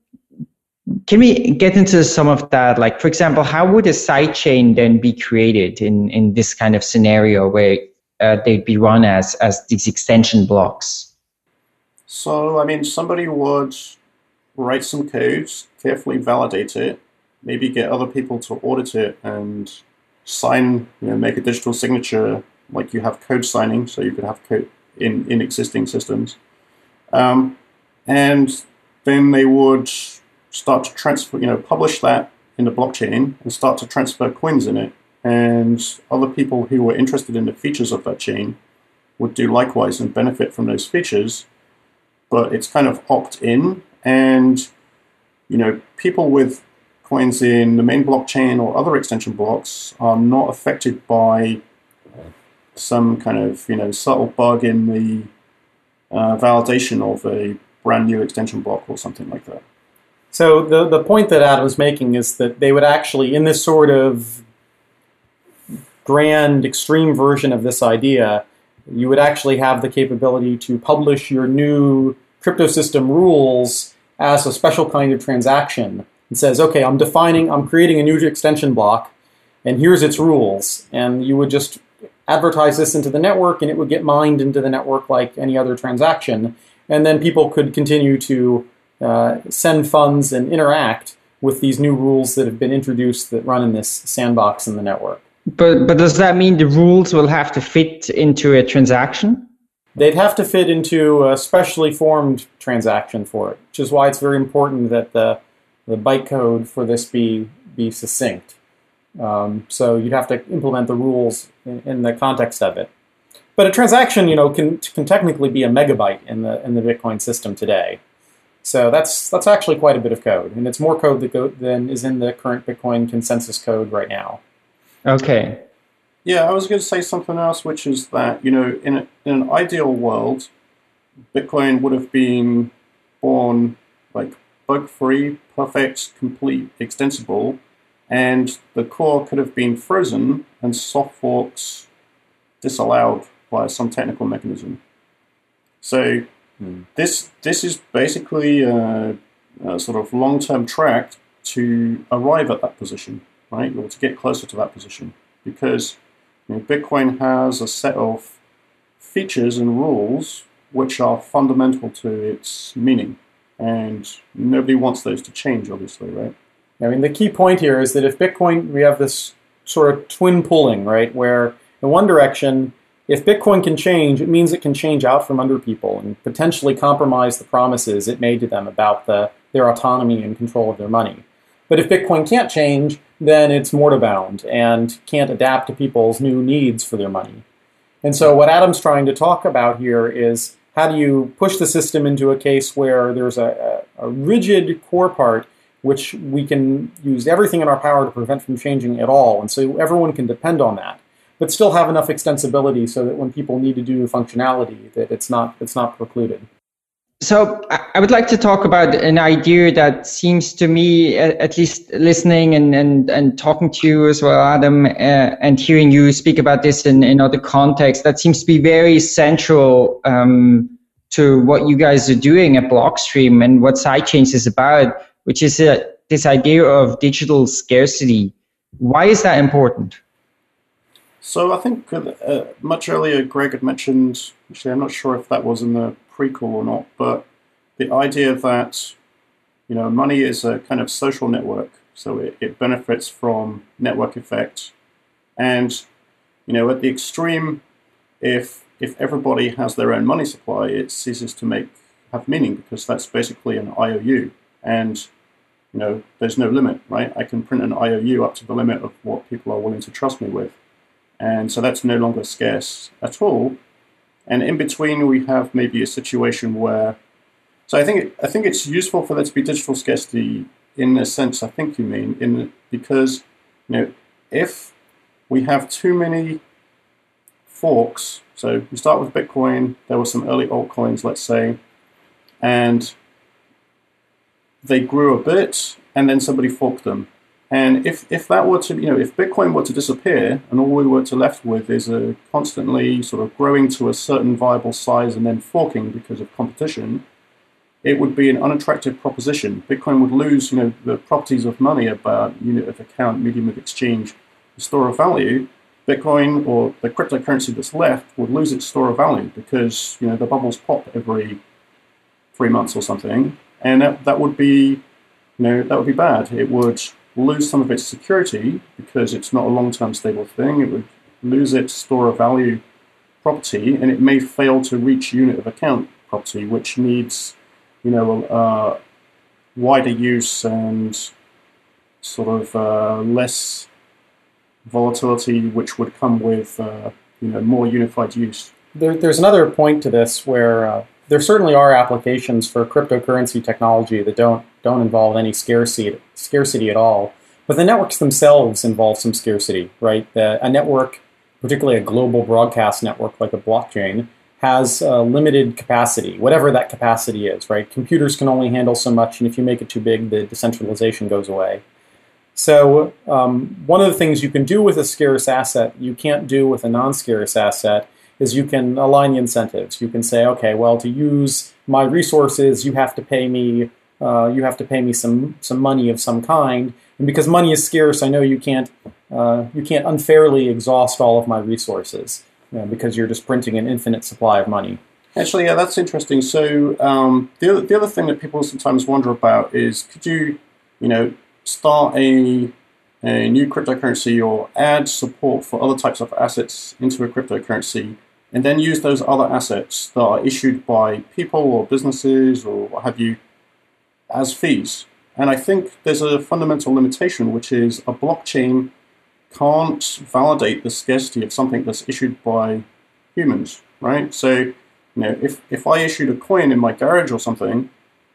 [SPEAKER 2] can we get into some of that? Like, for example, how would a sidechain then be created in, in this kind of scenario where uh, they'd be run as, as these extension blocks?
[SPEAKER 4] So, I mean, somebody would write some code, carefully validate it, maybe get other people to audit it and sign, you know, make a digital signature like you have code signing, so you could have code in, in existing systems. Um, and then they would start to transfer, you know, publish that in the blockchain and start to transfer coins in it. And other people who were interested in the features of that chain would do likewise and benefit from those features. But it's kind of opt in, and you know, people with coins in the main blockchain or other extension blocks are not affected by some kind of you know subtle bug in the uh, validation of a brand new extension block or something like that.
[SPEAKER 3] So the, the point that Adam's making is that they would actually, in this sort of grand extreme version of this idea, you would actually have the capability to publish your new crypto system rules as a special kind of transaction. It says, okay, I'm defining, I'm creating a new extension block, and here's its rules. And you would just advertise this into the network, and it would get mined into the network like any other transaction. And then people could continue to uh, send funds and interact with these new rules that have been introduced that run in this sandbox in the network.
[SPEAKER 2] But but does that mean the rules will have to fit into a transaction?
[SPEAKER 3] They'd have to fit into a specially formed transaction for it, which is why it's very important that the the bytecode for this be be succinct. Um, so you'd have to implement the rules in, in, the context of it. But a transaction, you know, can can technically be a megabyte in the in the Bitcoin system today. So that's that's actually quite a bit of code, and it's more code that go, than is in the current Bitcoin consensus code right now.
[SPEAKER 2] Okay.
[SPEAKER 4] Yeah, I was going to say something else, which is that you know, in, a, in an ideal world, Bitcoin would have been born like bug-free, perfect, complete, extensible, and the core could have been frozen and soft forks disallowed by some technical mechanism. So Mm. This this is basically a, a sort of long term track to arrive at that position, right, or to get closer to that position, because you know, Bitcoin has a set of features and rules which are fundamental to its meaning, and nobody wants those to change, obviously, right?
[SPEAKER 3] I mean, the key point here is that if Bitcoin, we have this sort of twin pulling, right, where in one direction if Bitcoin can change, it means it can change out from under people and potentially compromise the promises it made to them about the, their autonomy and control of their money. But if Bitcoin can't change, then it's mortarbound and can't adapt to people's new needs for their money. And so, what Adam's trying to talk about here is how do you push the system into a case where there's a, a, a rigid core part which we can use everything in our power to prevent from changing at all, and so everyone can depend on that but still have enough extensibility so that when people need to do functionality, that it's not it's not precluded.
[SPEAKER 2] So I would like to talk about an idea that seems to me, at least listening and, and, and talking to you as well, Adam, uh, and hearing you speak about this in, in other contexts, that seems to be very central um, to what you guys are doing at Blockstream and what Sidechains is about, which is uh, this idea of digital scarcity. Why is that important?
[SPEAKER 4] So I think uh, much earlier Greg had mentioned, actually I'm not sure if that was in the prequel or not, but the idea that you know money is a kind of social network, so it, it benefits from network effect, and you know at the extreme, if if everybody has their own money supply, it ceases to make have meaning because that's basically an IOU, and you know there's no limit, right? I can print an IOU up to the limit of what people are willing to trust me with, and so that's no longer scarce at all. And in between, we have maybe a situation where. So I think I think it's useful for there to be digital scarcity in a sense I think you mean in because you know if we have too many forks. So we start with Bitcoin. There were some early altcoins, let's say, and they grew a bit, and then somebody forked them. And if, if that were to, you know, if Bitcoin were to disappear and all we were to left with is a constantly sort of growing to a certain viable size and then forking because of competition, it would be an unattractive proposition. Bitcoin would lose, you know, the properties of money about unit of account, medium of exchange, store of value. Bitcoin or the cryptocurrency that's left would lose its store of value because, you know, the bubbles pop every three months or something. And that, that would be, you know, that would be bad. It would lose some of its security because it's not a long-term stable thing. It would lose its store of value property, and it may fail to reach unit of account property, which needs, you know, uh, wider use and sort of uh, less volatility, which would come with, uh, you know, more unified use.
[SPEAKER 3] There, there's another point to this where uh, there certainly are applications for cryptocurrency technology that don't don't involve any scarcity scarcity at all. But the networks themselves involve some scarcity, right? The, a network, particularly a global broadcast network like a blockchain, has a limited capacity, whatever that capacity is, right? Computers can only handle so much, and if you make it too big, the decentralization goes away. So, um, one of the things you can do with a scarce asset you can't do with a non scarce asset is you can align the incentives. You can say, okay, well, to use my resources, you have to pay me. Uh, you have to pay me some some money of some kind, and because money is scarce, I know you can't uh, you can't unfairly exhaust all of my resources you know, because you're just printing an infinite supply of money.
[SPEAKER 4] Actually, yeah, that's interesting. So um, the other, the other thing that people sometimes wonder about is could you, you know, start a a new cryptocurrency or add support for other types of assets into a cryptocurrency and then use those other assets that are issued by people or businesses or what have you as fees. And I think there's a fundamental limitation, which is a blockchain can't validate the scarcity of something that's issued by humans, right? So, you know, if, if I issued a coin in my garage or something,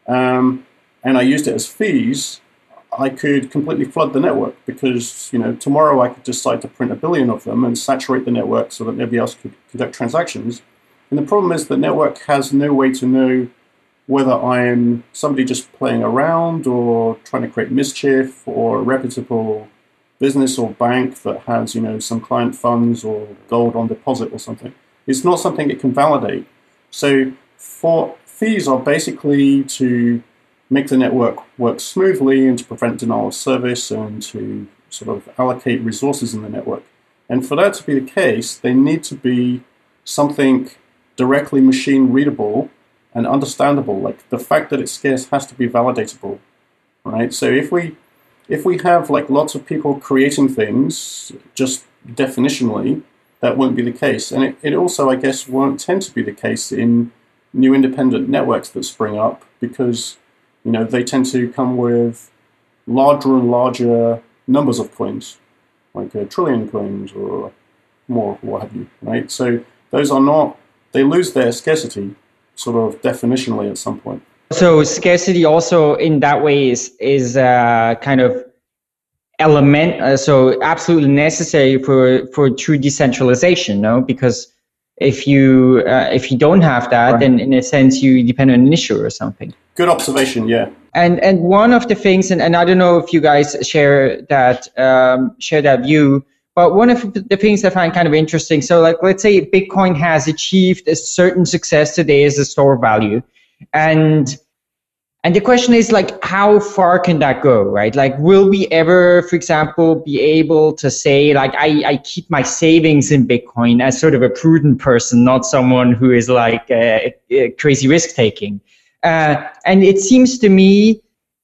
[SPEAKER 4] um, and I used it as fees, I could completely flood the network because you know tomorrow I could decide to print a billion of them and saturate the network so that nobody else could conduct transactions. And the problem is the network has no way to know whether I am somebody just playing around or trying to create mischief or a reputable business or bank that has you know some client funds or gold on deposit or something. It's not something it can validate. So for fees are basically to make the network work smoothly and to prevent denial of service and to sort of allocate resources in the network. And for that to be the case, they need to be something directly machine readable and understandable. Like the fact that it's scarce has to be validatable, right? So if we if we have like lots of people creating things just definitionally, that won't be the case. And it, it also, I guess, won't tend to be the case in new independent networks that spring up because you know, they tend to come with larger and larger numbers of coins, like a trillion coins or more, or what have you, right? So those are not, they lose their scarcity sort of definitionally at some point.
[SPEAKER 2] So scarcity also in that way is, is uh, kind of element, uh, so absolutely necessary for for true decentralization. No, because if you uh, if you don't have that, right. then in a sense you depend on an issue or something.
[SPEAKER 4] Good observation. Yeah.
[SPEAKER 2] And and one of the things, and, and I don't know if you guys share that um, share that view, but one of the things I find kind of interesting. So like let's say Bitcoin has achieved a certain success today as a store value, and and the question is like, how far can that go, right? Like, will we ever, for example, be able to say like, I, I keep my savings in Bitcoin as sort of a prudent person, not someone who is like uh, crazy risk taking. Uh, and it seems to me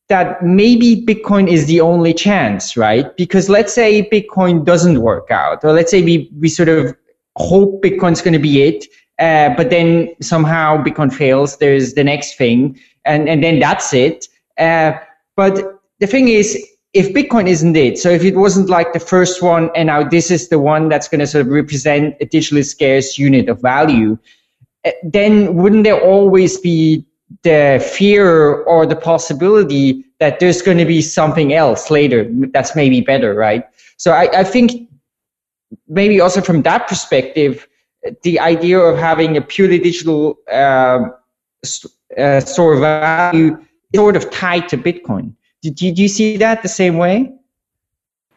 [SPEAKER 2] that maybe Bitcoin is the only chance, right? Because let's say Bitcoin doesn't work out, or let's say we, we sort of hope Bitcoin's going to be it, uh, but then somehow Bitcoin fails. There's the next thing and, and then that's it. Uh, but the thing is, if Bitcoin isn't it, so if it wasn't like the first one and now this is the one that's going to sort of represent a digitally scarce unit of value, uh, then wouldn't there always be the fear or the possibility that there's going to be something else later that's maybe better, right? So I, I think maybe also from that perspective, the idea of having a purely digital uh, uh, store of value sort of tied to Bitcoin. Did, you see that the same way?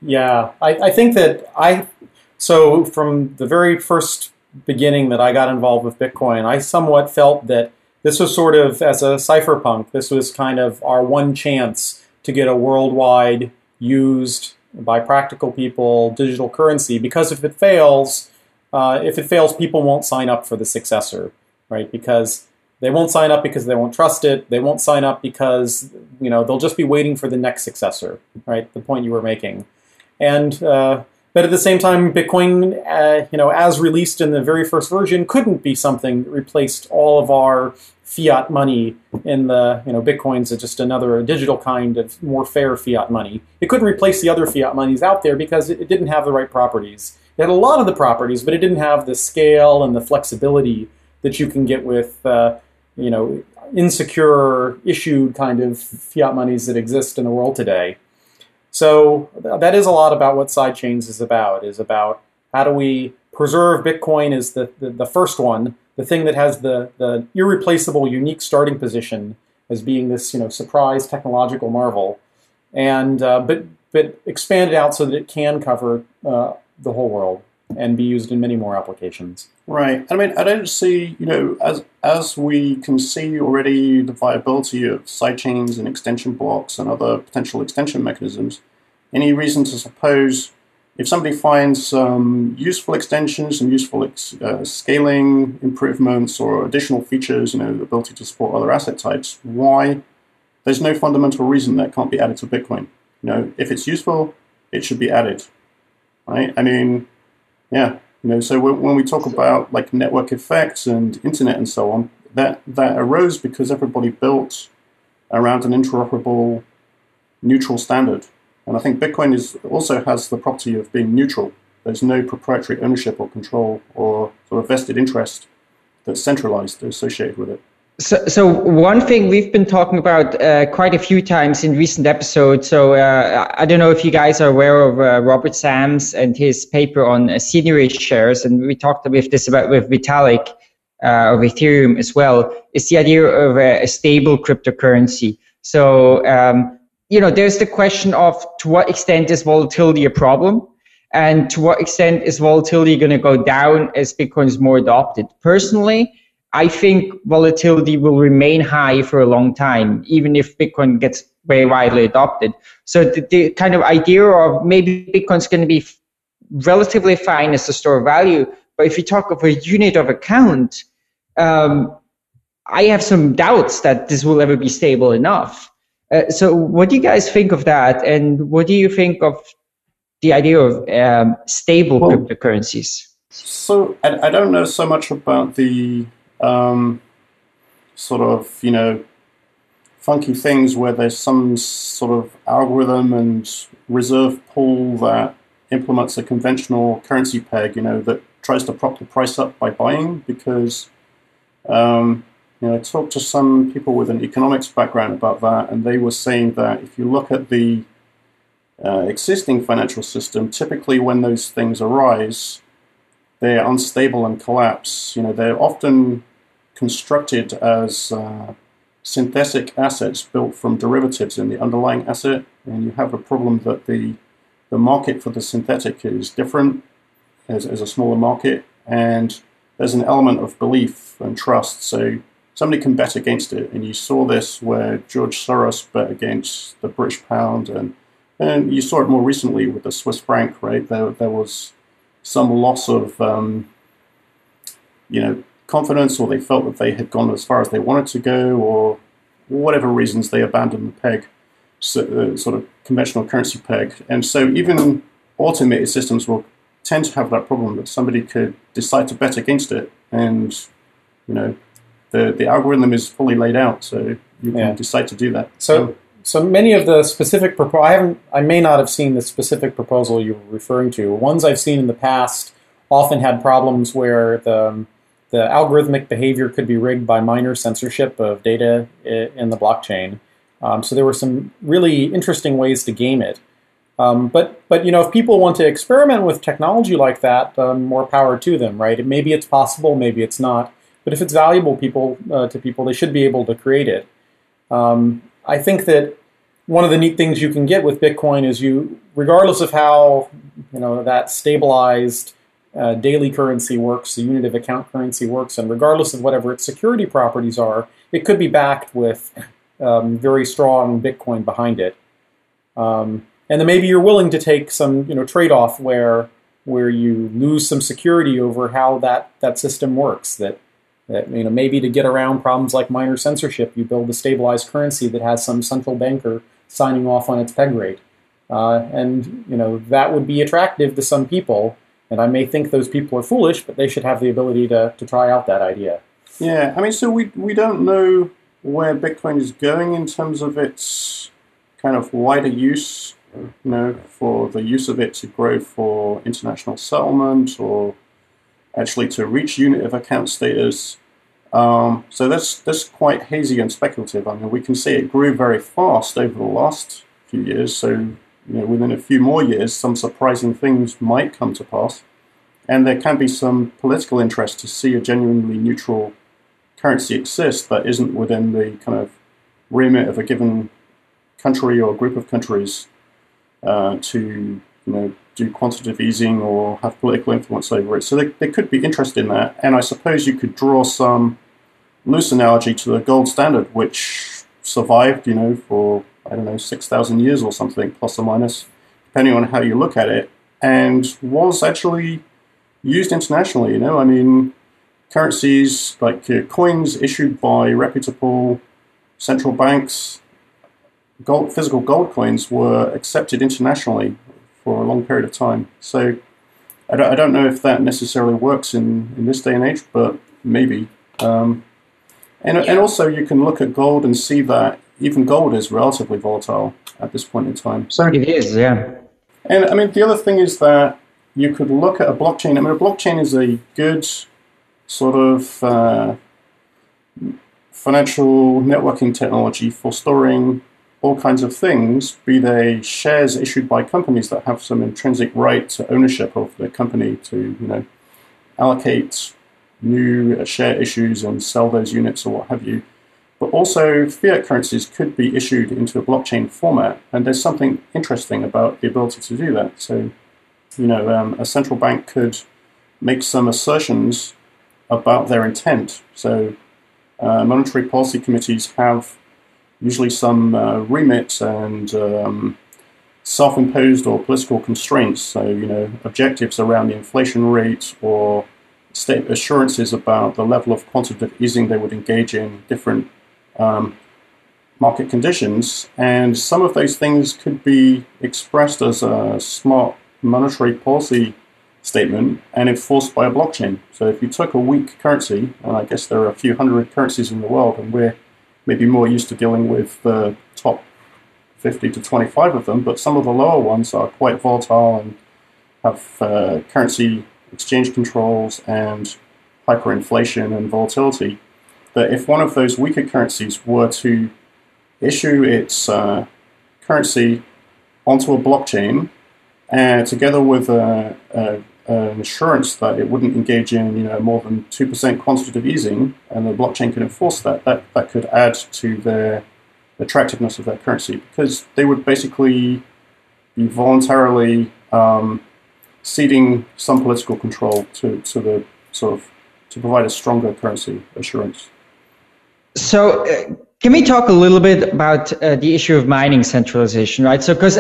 [SPEAKER 3] Yeah, I, I think that I, so from the very first beginning that I got involved with Bitcoin, I somewhat felt that this was sort of, as a cypherpunk, this was kind of our one chance to get a worldwide used by practical people digital currency because if it fails, uh, if it fails, people won't sign up for the successor, right? Because they won't sign up because they won't trust it. They won't sign up because you know they'll just be waiting for the next successor, right? The point you were making, and uh, but at the same time, Bitcoin, uh, you know, as released in the very first version, couldn't be something that replaced all of our fiat money in the you know Bitcoin's just another digital kind of more fair fiat money. It couldn't replace the other fiat monies out there because it, didn't have the right properties. It had a lot of the properties, but it didn't have the scale and the flexibility that you can get with uh, you know, insecure issued kind of fiat monies that exist in the world today. So that is a lot about what sidechains is about, is about how do we preserve Bitcoin as the, the, the, first one, the thing that has the, the irreplaceable, unique starting position as being this, you know, surprise technological marvel, and uh, but but expand it out so that it can cover uh, the whole world and be used in many more applications.
[SPEAKER 4] Right. I mean, I don't see, you know, as as we can see already the viability of sidechains and extension blocks and other potential extension mechanisms, any reason to suppose if somebody finds some useful extensions and useful ex, uh, scaling improvements or additional features, you know, the ability to support other asset types, why there's no fundamental reason that can't be added to Bitcoin. You know, if it's useful, it should be added. Right? I mean, yeah, you know, so when we talk about like network effects and internet and so on, that that arose because everybody built around an interoperable, neutral standard. And I think Bitcoin is also has the property of being neutral. There's no proprietary ownership or control or sort of vested interest that's centralized associated with it.
[SPEAKER 2] So, so one thing we've been talking about uh, quite a few times in recent episodes. So uh, I don't know if you guys are aware of uh, Robert Sams and his paper on uh, seigniorage shares, and we talked with this about with Vitalik uh, of Ethereum as well. It's the idea of a, a stable cryptocurrency. So um, you know, there's the question of to what extent is volatility a problem, and to what extent is volatility going to go down as Bitcoin is more adopted. Personally. I think volatility will remain high for a long time, even if Bitcoin gets very widely adopted. So the, the kind of idea of maybe Bitcoin's going to be relatively fine as a store of value, but if you talk of a unit of account, um, I have some doubts that this will ever be stable enough. Uh, so what do you guys think of that? And what do you think of the idea of um, stable well, cryptocurrencies?
[SPEAKER 4] So I, I don't know so much about the um, sort of, you know, funky things where there's some sort of algorithm and reserve pool that implements a conventional currency peg, you know, that tries to prop the price up by buying because, um, you know, I talked to some people with an economics background about that, and they were saying that if you look at the uh, existing financial system, typically when those things arise, they're unstable and collapse. You know, they're often constructed as uh, synthetic assets built from derivatives in the underlying asset, and you have a problem that the the market for the synthetic is different as, as a smaller market, and there's an element of belief and trust. So somebody can bet against it, and you saw this where George Soros bet against the British pound, and and you saw it more recently with the Swiss franc. Right there, there was some loss of um, you know confidence, or they felt that they had gone as far as they wanted to go, or whatever reasons they abandoned the peg, so, uh, sort of conventional currency peg. And so even automated systems will tend to have that problem that somebody could decide to bet against it, and you know the the algorithm is fully laid out, so you can yeah. decide to do that.
[SPEAKER 3] So. So many of the specific proposals, I haven't, I may not have seen the specific proposal you were referring to. Ones I've seen in the past often had problems where the the algorithmic behavior could be rigged by miner censorship of data in the blockchain. Um, so there were some really interesting ways to game it. Um, but but you know, if people want to experiment with technology like that, um, more power to them, right? Maybe it's possible, maybe it's not. But if it's valuable people uh, to people, they should be able to create it. Um, I think that one of the neat things you can get with Bitcoin is you, regardless of how you know that stabilized uh, daily currency works, the unit of account currency works, and regardless of whatever its security properties are, it could be backed with um, very strong Bitcoin behind it. Um, and then maybe you're willing to take some you know trade-off where where you lose some security over how that, that system works. That that you know maybe to get around problems like miner censorship, you build a stabilized currency that has some central banker signing off on its peg rate, uh, and you know that would be attractive to some people. And I may think those people are foolish, but they should have the ability to, to try out that idea.
[SPEAKER 4] Yeah, I mean, so we we don't know where Bitcoin is going in terms of its kind of wider use, you know, for the use of it to grow for international settlement or actually to reach unit of account status. Um, so that's that's quite hazy and speculative. I mean, we can see it grew very fast over the last few years. So you know, within a few more years, some surprising things might come to pass, and there can be some political interest to see a genuinely neutral currency exist that isn't within the kind of remit of a given country or group of countries uh, to you know do quantitative easing or have political influence over it. So they, they could be interested in that. And I suppose you could draw some loose analogy to the gold standard, which survived, you know, for, I don't know, 6,000 years or something, plus or minus, depending on how you look at it, and was actually used internationally, you know. I mean, currencies like uh, coins issued by reputable central banks, gold, physical gold coins were accepted internationally for a long period of time. So I don't, I don't know if that necessarily works in, in this day and age, but maybe. Um, and, yeah. and also, you can look at gold and see that even gold is relatively volatile at this point in time.
[SPEAKER 2] So it is, yeah.
[SPEAKER 4] And I mean, the other thing is that you could look at a blockchain. I mean, a blockchain is a good sort of uh, financial networking technology for storing all kinds of things, be they shares issued by companies that have some intrinsic right to ownership of the company to, you know, allocate new share issues and sell those units or what have you. But also, fiat currencies could be issued into a blockchain format, and there's something interesting about the ability to do that. So, you know, um, a central bank could make some assertions about their intent. So, uh, monetary policy committees have usually some uh, remit and um, self-imposed or political constraints. So you know objectives around the inflation rate or state assurances about the level of quantitative easing they would engage in different um, market conditions. And some of those things could be expressed as a smart monetary policy statement and enforced by a blockchain. So if you took a weak currency, and I guess there are a few hundred currencies in the world, and we're maybe more used to dealing with the top 50 to 25 of them, but some of the lower ones are quite volatile and have uh, currency exchange controls and hyperinflation and volatility. That if one of those weaker currencies were to issue its uh, currency onto a blockchain, and together with a, a, an assurance that it wouldn't engage in you know more than two percent quantitative easing, and the blockchain could enforce that, that that could add to their attractiveness of their currency because they would basically be voluntarily um, ceding some political control to, to the sort of to provide a stronger currency assurance.
[SPEAKER 2] So, uh, can we talk a little bit about uh, the issue of mining centralization, right? So, because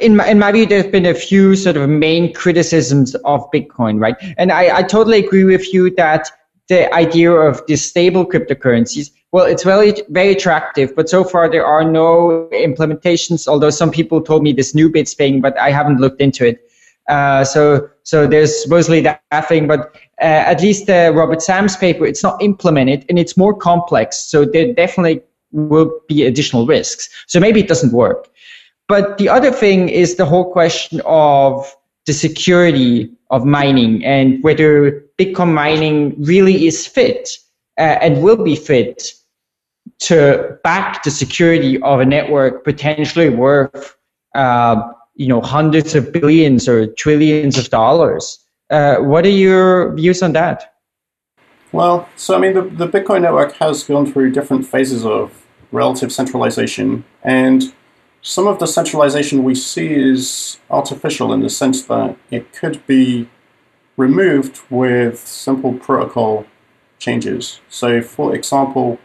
[SPEAKER 2] in, my, in my view, there's been a few sort of main criticisms of Bitcoin, right? And I, I totally agree with you that the idea of these stable cryptocurrencies, well, it's very, very attractive, but so far there are no implementations, although some people told me this NuBits thing, but I haven't looked into it. Uh, so, so there's supposedly that thing, but at least uh, Robert Sams' paper, it's not implemented and it's more complex. So there definitely will be additional risks. So maybe it doesn't work. But the other thing is the whole question of the security of mining and whether Bitcoin mining really is fit uh, and will be fit to back the security of a network potentially worth uh, you know hundreds of billions or trillions of dollars. Uh, what are your views on that?
[SPEAKER 4] Well, so I mean, the, the Bitcoin network has gone through different phases of relative centralization, and some of the centralization we see is artificial in the sense that it could be removed with simple protocol changes. So, for example,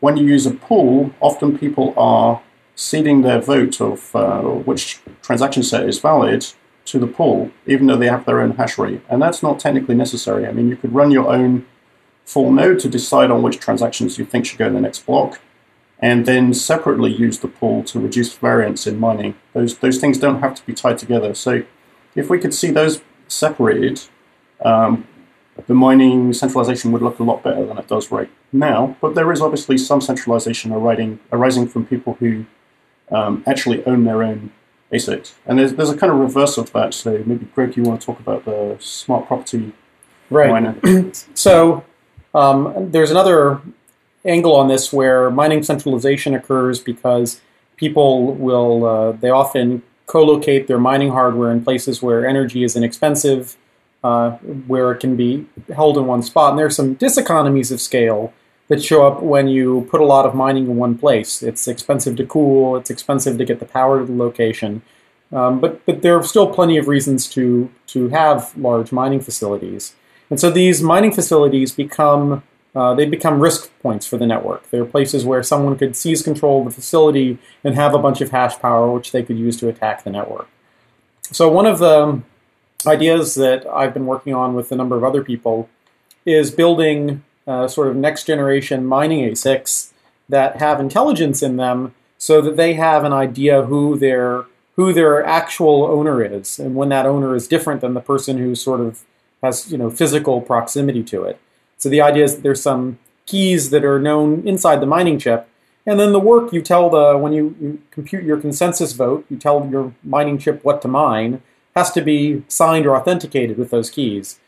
[SPEAKER 4] when you use a pool, often people are ceding their vote of uh, which transaction set is valid to the pool, even though they have their own hash rate. And that's not technically necessary. I mean, you could run your own full node to decide on which transactions you think should go in the next block, and then separately use the pool to reduce variance in mining. Those, those things don't have to be tied together. So if we could see those separated, um, the mining centralization would look a lot better than it does right now. But there is obviously some centralization arising, arising from people who um, actually own their own ASICs. And there's, there's a kind of reverse of that. So maybe, Greg, you want to talk about the smart property
[SPEAKER 3] right.
[SPEAKER 4] miner.
[SPEAKER 3] so um, there's another angle on this where mining centralization occurs because people will, uh, they often co-locate their mining hardware in places where energy is inexpensive, uh, where it can be held in one spot. And there's some diseconomies of scale that show up when you put a lot of mining in one place. It's expensive to cool, it's expensive to get the power to the location. Um, but, but there are still plenty of reasons to, to have large mining facilities. And so these mining facilities become uh, they become risk points for the network. They're places where someone could seize control of the facility and have a bunch of hash power, which they could use to attack the network. So one of the ideas that I've been working on with a number of other people is building uh, sort of next generation mining ASICs that have intelligence in them so that they have an idea who their who their actual owner is and when that owner is different than the person who sort of has you know physical proximity to it. So the idea is that there's some keys that are known inside the mining chip and then the work you tell the when you, you compute your consensus vote you tell your mining chip what to mine has to be signed or authenticated with those keys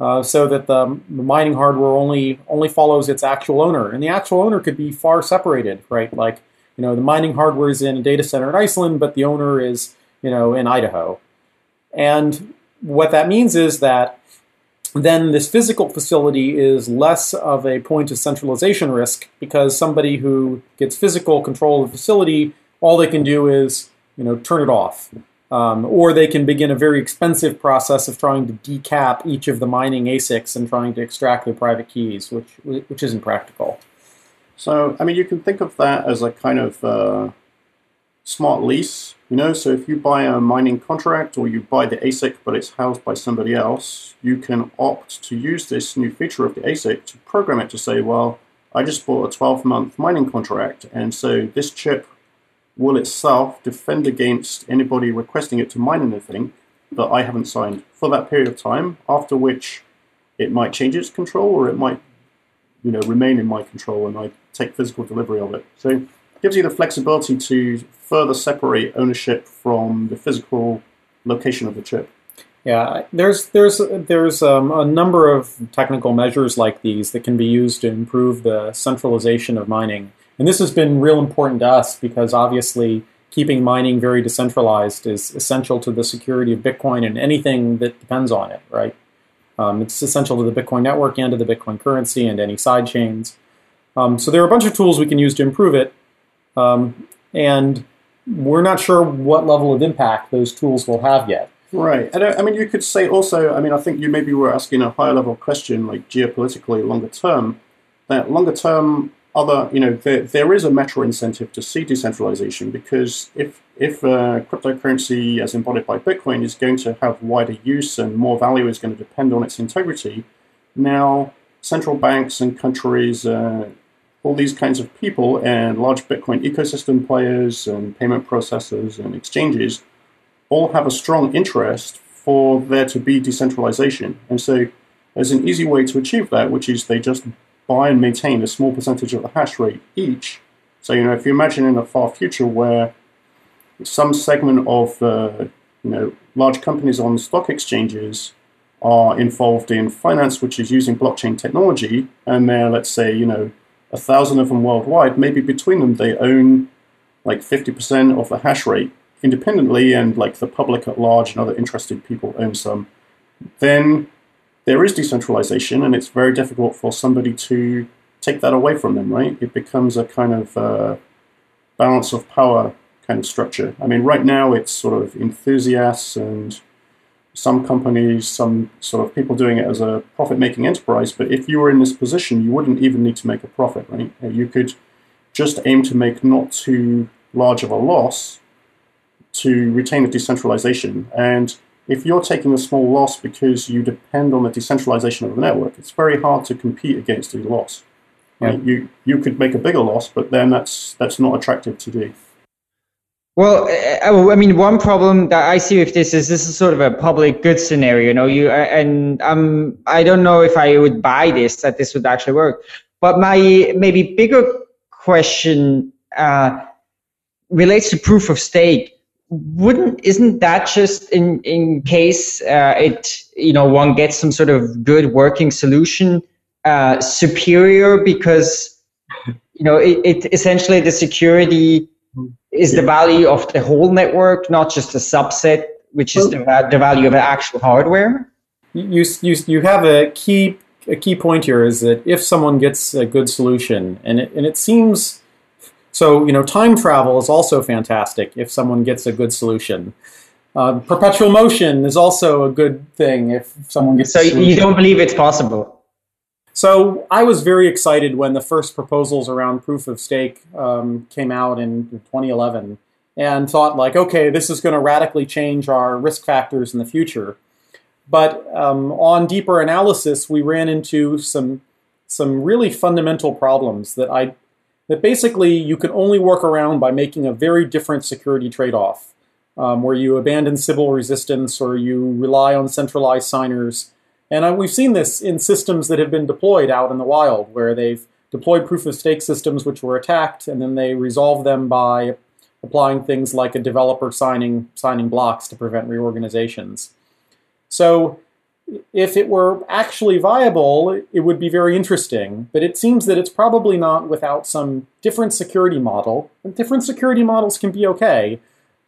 [SPEAKER 3] uh, so that the mining hardware only only follows its actual owner, and the actual owner could be far separated, right? Like you know, the mining hardware is in a data center in Iceland, but the owner is you know in Idaho, and what that means is that then this physical facility is less of a point of centralization risk because somebody who gets physical control of the facility, all they can do is you know turn it off um, or they can begin a very expensive process of trying to decap each of the mining ASICs and trying to extract their private keys, which which isn't practical.
[SPEAKER 4] So, I mean, you can think of that as a kind of uh, smart lease. You know, so if you buy a mining contract or you buy the ASIC but it's housed by somebody else, you can opt to use this new feature of the ASIC to program it to say, well, I just bought a 12 month mining contract, and so this chip will itself defend against anybody requesting it to mine anything that I haven't signed for that period of time, after which it might change its control or it might you know, remain in my control and I take physical delivery of it. So it gives you the flexibility to further separate ownership from the physical location of the chip.
[SPEAKER 3] Yeah, there's there's there's um, a number of technical measures like these that can be used to improve the centralization of mining. And this has been real important to us because obviously keeping mining very decentralized is essential to the security of Bitcoin and anything that depends on it, right? Um, it's essential to the Bitcoin network and to the Bitcoin currency and any side chains. Um, so there are a bunch of tools we can use to improve it, um, and we're not sure what level of impact those tools will have yet.
[SPEAKER 4] Right. And I, I mean, you could say also, I mean, I think you maybe were asking a higher level question, like geopolitically longer term, that longer term, other, you know, there, there is a meta incentive to see decentralization because if, if uh, cryptocurrency as embodied by Bitcoin is going to have wider use and more value is going to depend on its integrity, now central banks and countries, uh, all these kinds of people and large Bitcoin ecosystem players and payment processors and exchanges all have a strong interest for there to be decentralization. And so there's an easy way to achieve that, which is they just buy and maintain a small percentage of the hash rate each. So, you know, if you imagine in a far future where some segment of uh, you know, large companies on stock exchanges are involved in finance, which is using blockchain technology, and they're, let's say, you know, a thousand of them worldwide, maybe between them they own like 50% of the hash rate independently and like the public at large and other interested people own some, then there is decentralization and it's very difficult for somebody to take that away from them, right? It becomes a kind of uh, balance of power kind of structure. I mean, right now it's sort of enthusiasts and some companies, some sort of people doing it as a profit making enterprise. But if you were in this position, you wouldn't even need to make a profit, right? You could just aim to make not too large of a loss to retain the decentralization. And if you're taking a small loss because you depend on the decentralization of the network, it's very hard to compete against a loss. Right? You you could make a bigger loss, but then that's that's not attractive to do.
[SPEAKER 2] Well, I mean, one problem that I see with this is this is sort of a public good scenario. You know, you and um, I don't know if I would buy this that this would actually work. But my maybe bigger question uh, relates to proof of stake wouldn't isn't that just in in case uh, it you know one gets some sort of good working solution uh, superior because you know it, it essentially the security is the value of the whole network not just a subset which is the, the value of the actual hardware?
[SPEAKER 3] You, you you have a key a key point here is that if someone gets a good solution and it, and it seems so, you know, time travel is also fantastic if someone gets a good solution. Uh, perpetual motion is also a good thing if someone gets.
[SPEAKER 2] So you don't believe it's possible?
[SPEAKER 3] So I was very excited when the first proposals around proof of stake um, came out in 2011, and thought like, okay, this is going to radically change our risk factors in the future. But um, on deeper analysis, we ran into some some really fundamental problems that I that basically you can only work around by making a very different security trade-off, um, where you abandon Sybil resistance or you rely on centralized signers. And uh, we've seen this in systems that have been deployed out in the wild, where they've deployed proof-of-stake systems which were attacked, and then they resolve them by applying things like a developer signing signing blocks to prevent reorganizations. So if it were actually viable, it would be very interesting. But it seems that it's probably not without some different security model. And different security models can be okay,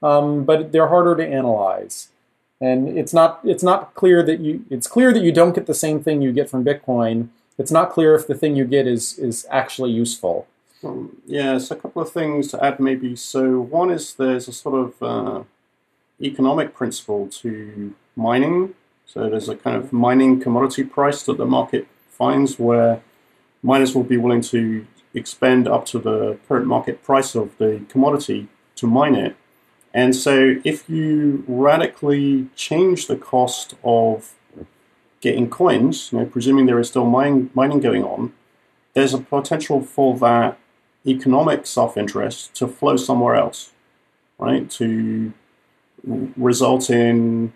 [SPEAKER 3] um, but they're harder to analyze. And it's not it's not clear that you it's clear that you don't get the same thing you get from Bitcoin. It's not clear if the thing you get is is actually useful.
[SPEAKER 4] Um, yeah, so a couple of things to add maybe. So one is there's a sort of uh, economic principle to mining so there's a kind of mining commodity price that the market finds where miners will be willing to expend up to the current market price of the commodity to mine it. And so if you radically change the cost of getting coins, you know, presuming there is still mining, mining going on, there's a potential for that economic self-interest to flow somewhere else, right? To result in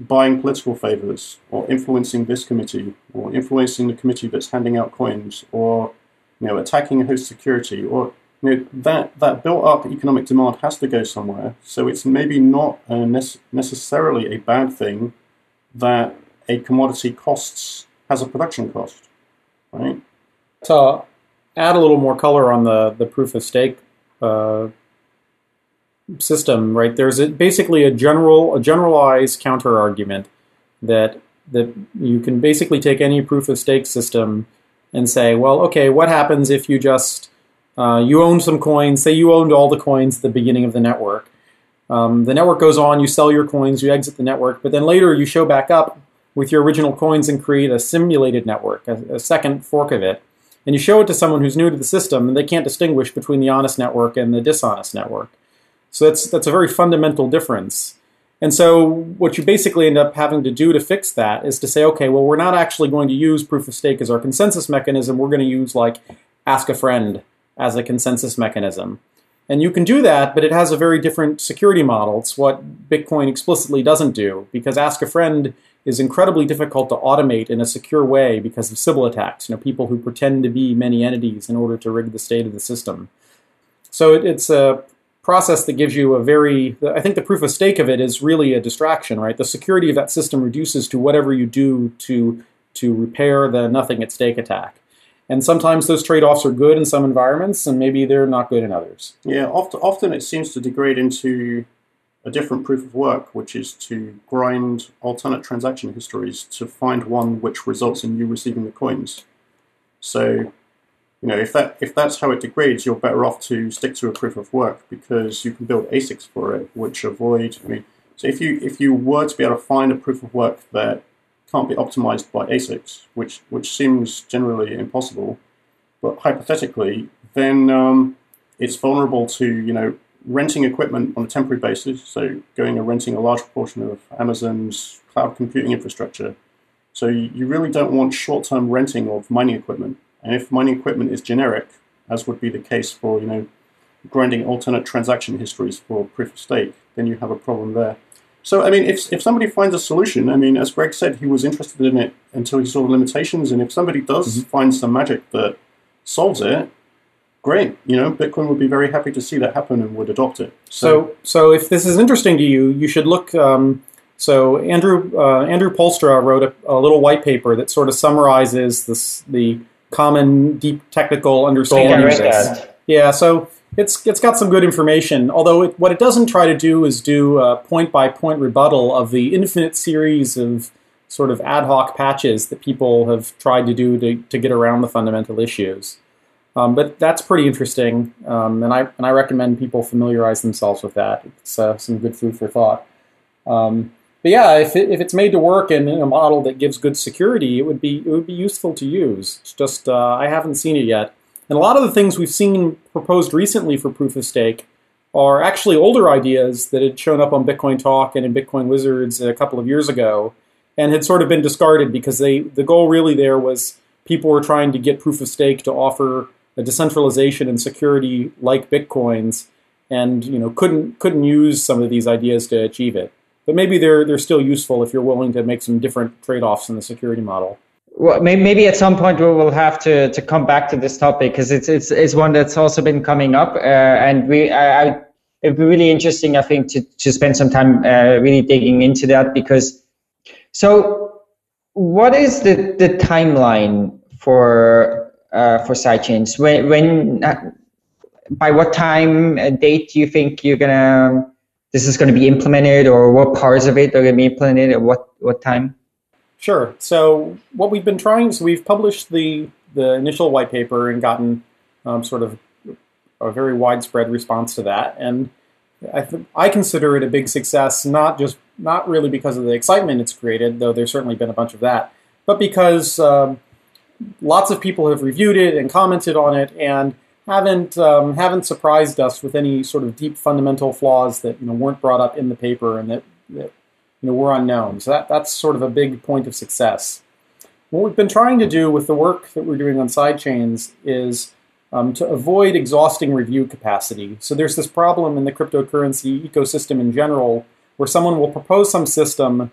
[SPEAKER 4] buying political favors or influencing this committee or influencing the committee that's handing out coins or you know attacking host security or you know that that built up economic demand has to go somewhere. So it's maybe not nece- necessarily a bad thing that a commodity costs has a production cost right?
[SPEAKER 3] To add a little more color on the the proof of stake uh, system, right? There's a, basically a general, a generalized counter argument that that you can basically take any proof of stake system and say, well, okay, what happens if you just uh, you own some coins? Say you owned all the coins at the beginning of the network. Um, the network goes on, you sell your coins, you exit the network, but then later you show back up with your original coins and create a simulated network, a, a second fork of it, and you show it to someone who's new to the system, and they can't distinguish between the honest network and the dishonest network. So that's that's a very fundamental difference. And so what you basically end up having to do to fix that is to say, okay, well, we're not actually going to use proof of stake as our consensus mechanism. We're going to use like ask a friend as a consensus mechanism. And you can do that, but it has a very different security model. It's what Bitcoin explicitly doesn't do because ask a friend is incredibly difficult to automate in a secure way because of Sybil attacks, you know, people who pretend to be many entities in order to rig the state of the system. So it, it's a process that gives you a very, I think the proof of stake of it is really a distraction, right? The security of that system reduces to whatever you do to, to repair the nothing at stake attack. And sometimes those trade-offs are good in some environments, and maybe they're not good in others.
[SPEAKER 4] Yeah, often, often it seems to degrade into a different proof of work, which is to grind alternate transaction histories to find one which results in you receiving the coins. So you know, if that if that's how it degrades, you're better off to stick to a proof of work because you can build ASICs for it, which avoid. I mean, so if you if you were to be able to find a proof of work that can't be optimized by ASICs, which which seems generally impossible, but hypothetically, then um, it's vulnerable to you know renting equipment on a temporary basis. So going and renting a large portion of Amazon's cloud computing infrastructure. So you really don't want short-term renting of mining equipment and if mining equipment is generic, as would be the case for you know grinding alternate transaction histories for proof of stake, then you have a problem there. So I mean, if if somebody finds a solution, I mean, as Greg said, he was interested in it until he saw the limitations, and if somebody does mm-hmm. find some magic that solves it, great. You know, Bitcoin would be very happy to see that happen and would adopt it.
[SPEAKER 3] So, so, so if this is interesting to you, you should look. Um, so Andrew uh, Andrew Poelstra wrote a, a, little white paper that sort of summarizes this the common deep technical understanding. Yeah, so it's it's got some good information. Although it, what it doesn't try to do is do a point by point rebuttal of the infinite series of sort of ad hoc patches that people have tried to do to, to get around the fundamental issues. Um, but that's pretty interesting, um, and I and I recommend people familiarize themselves with that. It's uh, some good food for thought. Um, but yeah, if, it, if it's made to work in, in, a model that gives good security, it would be it would be useful to use. It's just uh, I haven't seen it yet. And a lot of the things we've seen proposed recently for proof of stake are actually older ideas that had shown up on Bitcoin Talk and in Bitcoin Wizards a couple of years ago, and had sort of been discarded because they the goal really there was people were trying to get proof of stake to offer a decentralization and security like Bitcoins, and you know couldn't couldn't use some of these ideas to achieve it but maybe they're they're still useful if you're willing to make some different trade-offs in the security model.
[SPEAKER 2] Well, maybe at some point we will have to, to come back to this topic because it's it's it's one that's also been coming up, uh, and we I, I, it'd be really interesting I think to to spend some time uh, really digging into that because so what is the the timeline for uh, for sidechains when when uh, by what time uh, date do you think you're gonna this is going to be implemented or what parts of it are going to be implemented at what, what time?
[SPEAKER 3] Sure. So what we've been trying, so we've published the, the initial white paper and gotten um, sort of a very widespread response to that. And I, th- I consider it a big success, not just, not really because of the excitement it's created, though there's certainly been a bunch of that, but because um, lots of people have reviewed it and commented on it and haven't um, haven't surprised us with any sort of deep fundamental flaws that you know weren't brought up in the paper and that, that you know were unknown. So that that's sort of a big point of success. What we've been trying to do with the work that we're doing on sidechains is um, to avoid exhausting review capacity. So there's this problem in the cryptocurrency ecosystem in general where someone will propose some system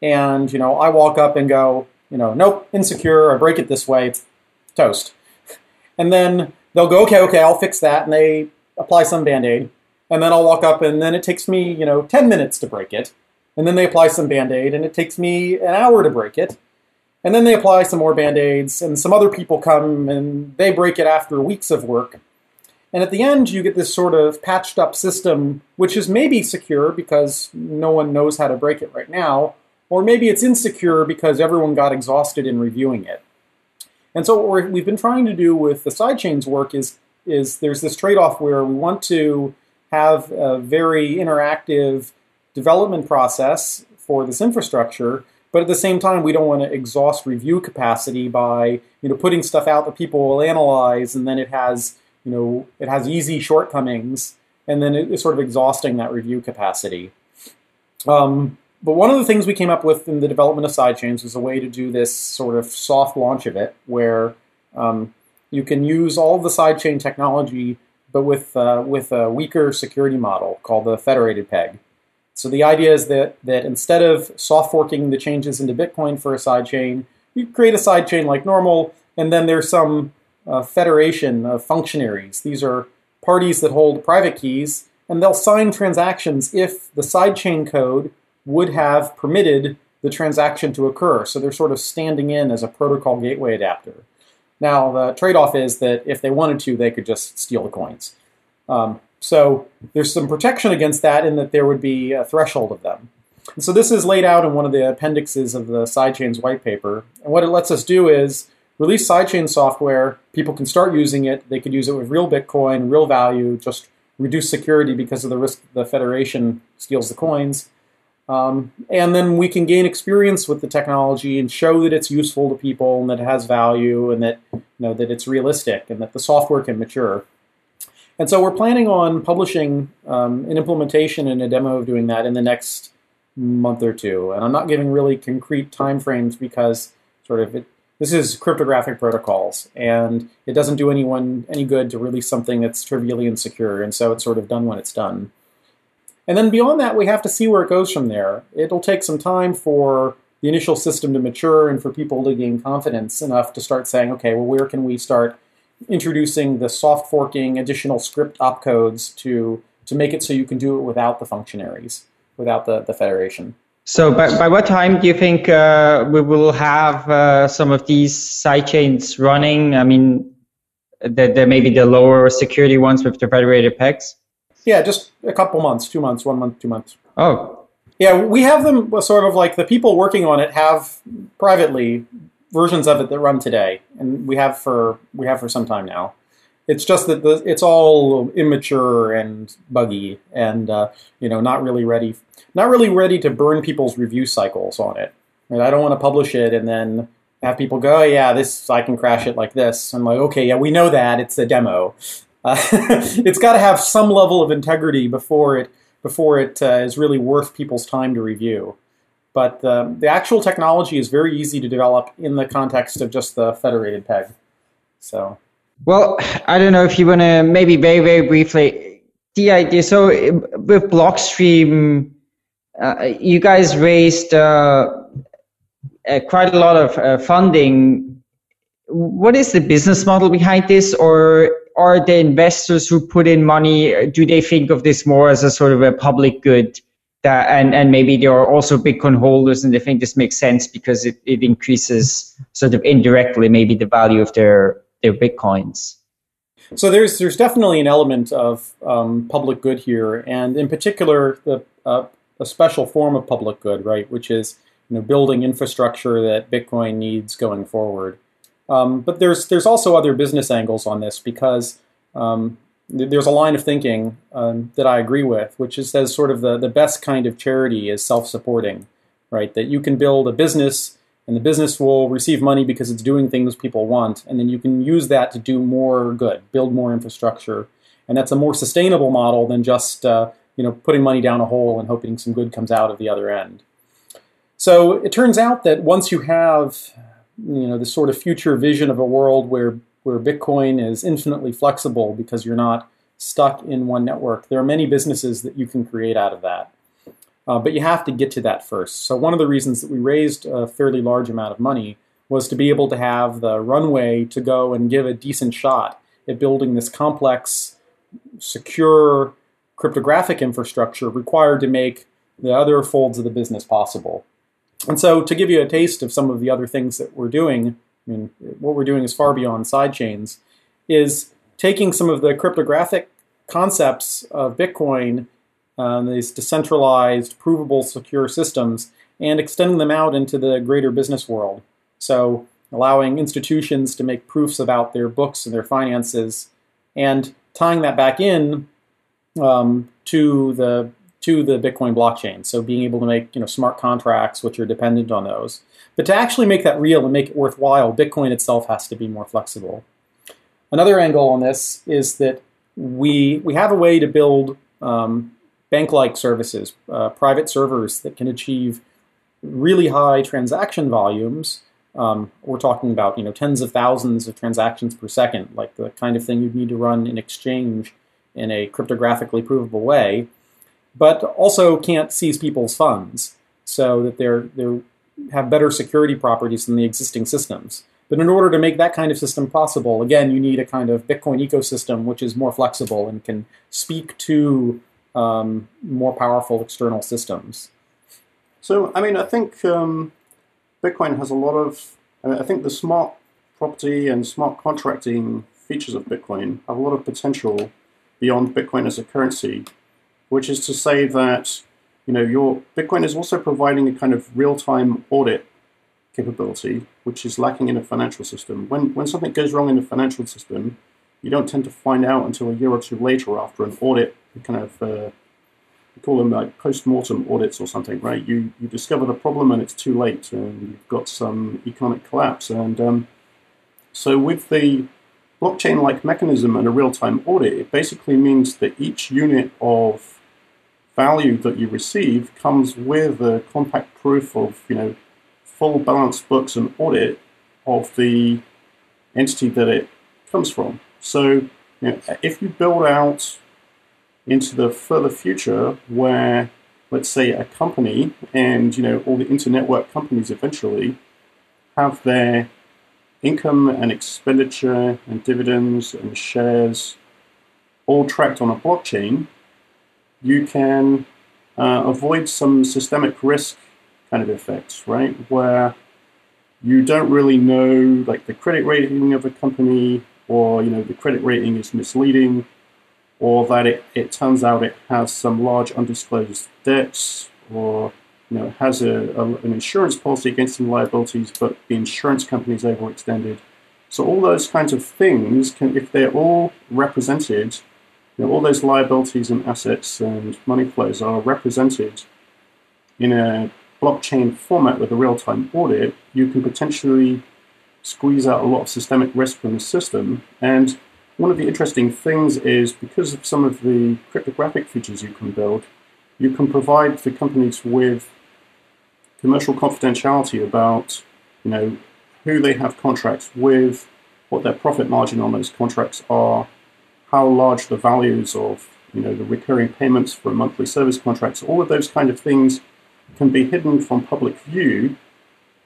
[SPEAKER 3] and you know I walk up and go, you know, nope, insecure, I break it this way, toast. And then they'll go, okay, okay, I'll fix that, and they apply some band-aid, and then I'll walk up, and then it takes me, you know, 10 minutes to break it, and then they apply some band-aid, and it takes me an hour to break it, and then they apply some more band-aids, and some other people come, and they break it after weeks of work, And at the end, you get this sort of patched up system, which is maybe secure because no one knows how to break it right now, or maybe it's insecure because everyone got exhausted in reviewing it. And so what we have been trying to do with the sidechains work is, is there's this trade-off where we want to have a very interactive development process for this infrastructure, but at the same time, we don't want to exhaust review capacity by you know putting stuff out that people will analyze, and then it has you know it has easy shortcomings, and then it's sort of exhausting that review capacity. Um, but one of the things we came up with in the development of sidechains was a way to do this sort of soft launch of it, where um, you can use all the sidechain technology, but with uh, with a weaker security model called the federated peg. So the idea is that that instead of soft forking the changes into Bitcoin for a sidechain, you create a sidechain like normal, and then there's some uh, federation of functionaries. These are parties that hold private keys, and they'll sign transactions if the sidechain code would have permitted the transaction to occur. So they're sort of standing in as a protocol gateway adapter. Now, the trade off is that if they wanted to, they could just steal the coins. Um, so there's some protection against that in that there would be a threshold of them. And so this is laid out in one of the appendixes of the sidechains white paper. And what it lets us do is release sidechain software. People can start using it. They could use it with real Bitcoin, real value, just reduce security because of the risk the Federation steals the coins. Um, and then we can gain experience with the technology and show that it's useful to people and that it has value and that you know that it's realistic and that the software can mature. And so we're planning on publishing um, an implementation and a demo of doing that in the next month or two. And I'm not giving really concrete timeframes because sort of it, this is cryptographic protocols, and it doesn't do anyone any good to release something that's trivially insecure. And so it's sort of done when it's done. And then beyond that, we have to see where it goes from there. It'll take some time for the initial system to mature and for people to gain confidence enough to start saying, okay, well, where can we start introducing the soft forking additional script opcodes to, to make it so you can do it without the functionaries, without the, the federation.
[SPEAKER 2] So by, by what time do you think uh, we will have uh, some of these sidechains running? I mean, the, the, maybe the lower security ones with the federated pegs?
[SPEAKER 3] Yeah, just a couple months, two months, one month, two months.
[SPEAKER 2] Oh.
[SPEAKER 3] Yeah, we have them sort of like the people working on it have privately versions of it that run today, and we have for we have for some time now. It's just that the, it's all immature and buggy, and uh, you know, not really ready, not really ready to burn people's review cycles on it. And I don't want to publish it and then have people go, oh, "Yeah, this I can crash it like this." I'm like, "Okay, yeah, we know that it's a demo." Uh, it's got to have some level of integrity before it before it uh, is really worth people's time to review. But uh, the actual technology is very easy to develop in the context of just the federated peg. So,
[SPEAKER 2] well, I don't know if you want to maybe very very briefly the idea. So with Blockstream, uh, you guys raised uh, uh, quite a lot of funding. What is the business model behind this, or are the investors who put in money, do they think of this more as a sort of a public good? That, and, and maybe they are also Bitcoin holders and they think this makes sense because it, it increases sort of indirectly maybe the value of their, their Bitcoins.
[SPEAKER 3] So there's there's definitely an element of um, public good here, and in particular, the uh, a special form of public good, right, which is you know building infrastructure that Bitcoin needs going forward. Um, but there's there's also other business angles on this because um, th- there's a line of thinking um, that I agree with, which is says sort of the, the best kind of charity is self-supporting, right? That you can build a business and the business will receive money because it's doing things people want, and then you can use that to do more good, build more infrastructure, and that's a more sustainable model than just uh, you know putting money down a hole and hoping some good comes out of the other end. So it turns out that once you have you know, the sort of future vision of a world where where Bitcoin is infinitely flexible because you're not stuck in one network. There are many businesses that you can create out of that. Uh, but you have to get to that first. So one of the reasons that we raised a fairly large amount of money was to be able to have the runway to go and give a decent shot at building this complex, secure cryptographic infrastructure required to make the other folds of the business possible. And so, to give you a taste of some of the other things that we're doing, I mean, what we're doing is far beyond sidechains, is taking some of the cryptographic concepts of Bitcoin, um, these decentralized, provable, secure systems, and extending them out into the greater business world. So, allowing institutions to make proofs about their books and their finances, and tying that back in um, to the to the Bitcoin blockchain. So, being able to make you know smart contracts which are dependent on those. But to actually make that real and make it worthwhile, Bitcoin itself has to be more flexible. Another angle on this is that we we have a way to build um, bank-like services, uh, private servers that can achieve really high transaction volumes. Um, we're talking about you know tens of thousands of transactions per second, like the kind of thing you'd need to run in exchange in a cryptographically provable way, but also can't seize people's funds, so that they're they have better security properties than the existing systems. But in order to make that kind of system possible, again, you need a kind of Bitcoin ecosystem which is more flexible and can speak to um, more powerful external systems.
[SPEAKER 4] So, I mean, I think um, Bitcoin has a lot of. I think the smart property and smart contracting features of Bitcoin have a lot of potential beyond Bitcoin as a currency, which is to say that you know your Bitcoin is also providing a kind of real-time audit capability, which is lacking in a financial system. When when something goes wrong in the financial system, you don't tend to find out until a year or two later after an audit, kind of uh, we call them like post-mortem audits or something, right? You you discover the problem and it's too late, and you've got some economic collapse. And um, so with the blockchain-like mechanism and a real-time audit, it basically means that each unit of value that you receive comes with a compact proof of you know full balance books and audit of the entity that it comes from. So you know, if you build out into the further future where let's say a company and you know all the internetwork companies eventually have their income and expenditure and dividends and shares all tracked on a blockchain, you can uh, avoid some systemic risk kind of effects, right? Where you don't really know like the credit rating of a company or you know the credit rating is misleading or that it, it turns out it has some large undisclosed debts or you know has a, a, an insurance policy against some liabilities but the insurance company is overextended so all those kinds of things can if they're all represented know, all those liabilities and assets and money flows are represented in a blockchain format with a real-time audit, you can potentially squeeze out a lot of systemic risk from the system. And one of the interesting things is because of some of the cryptographic features you can build, you can provide the companies with commercial confidentiality about, you know, who they have contracts with, what their profit margin on those contracts are, how large the values of, you know, the recurring payments for monthly service contracts, all of those kind of things can be hidden from public view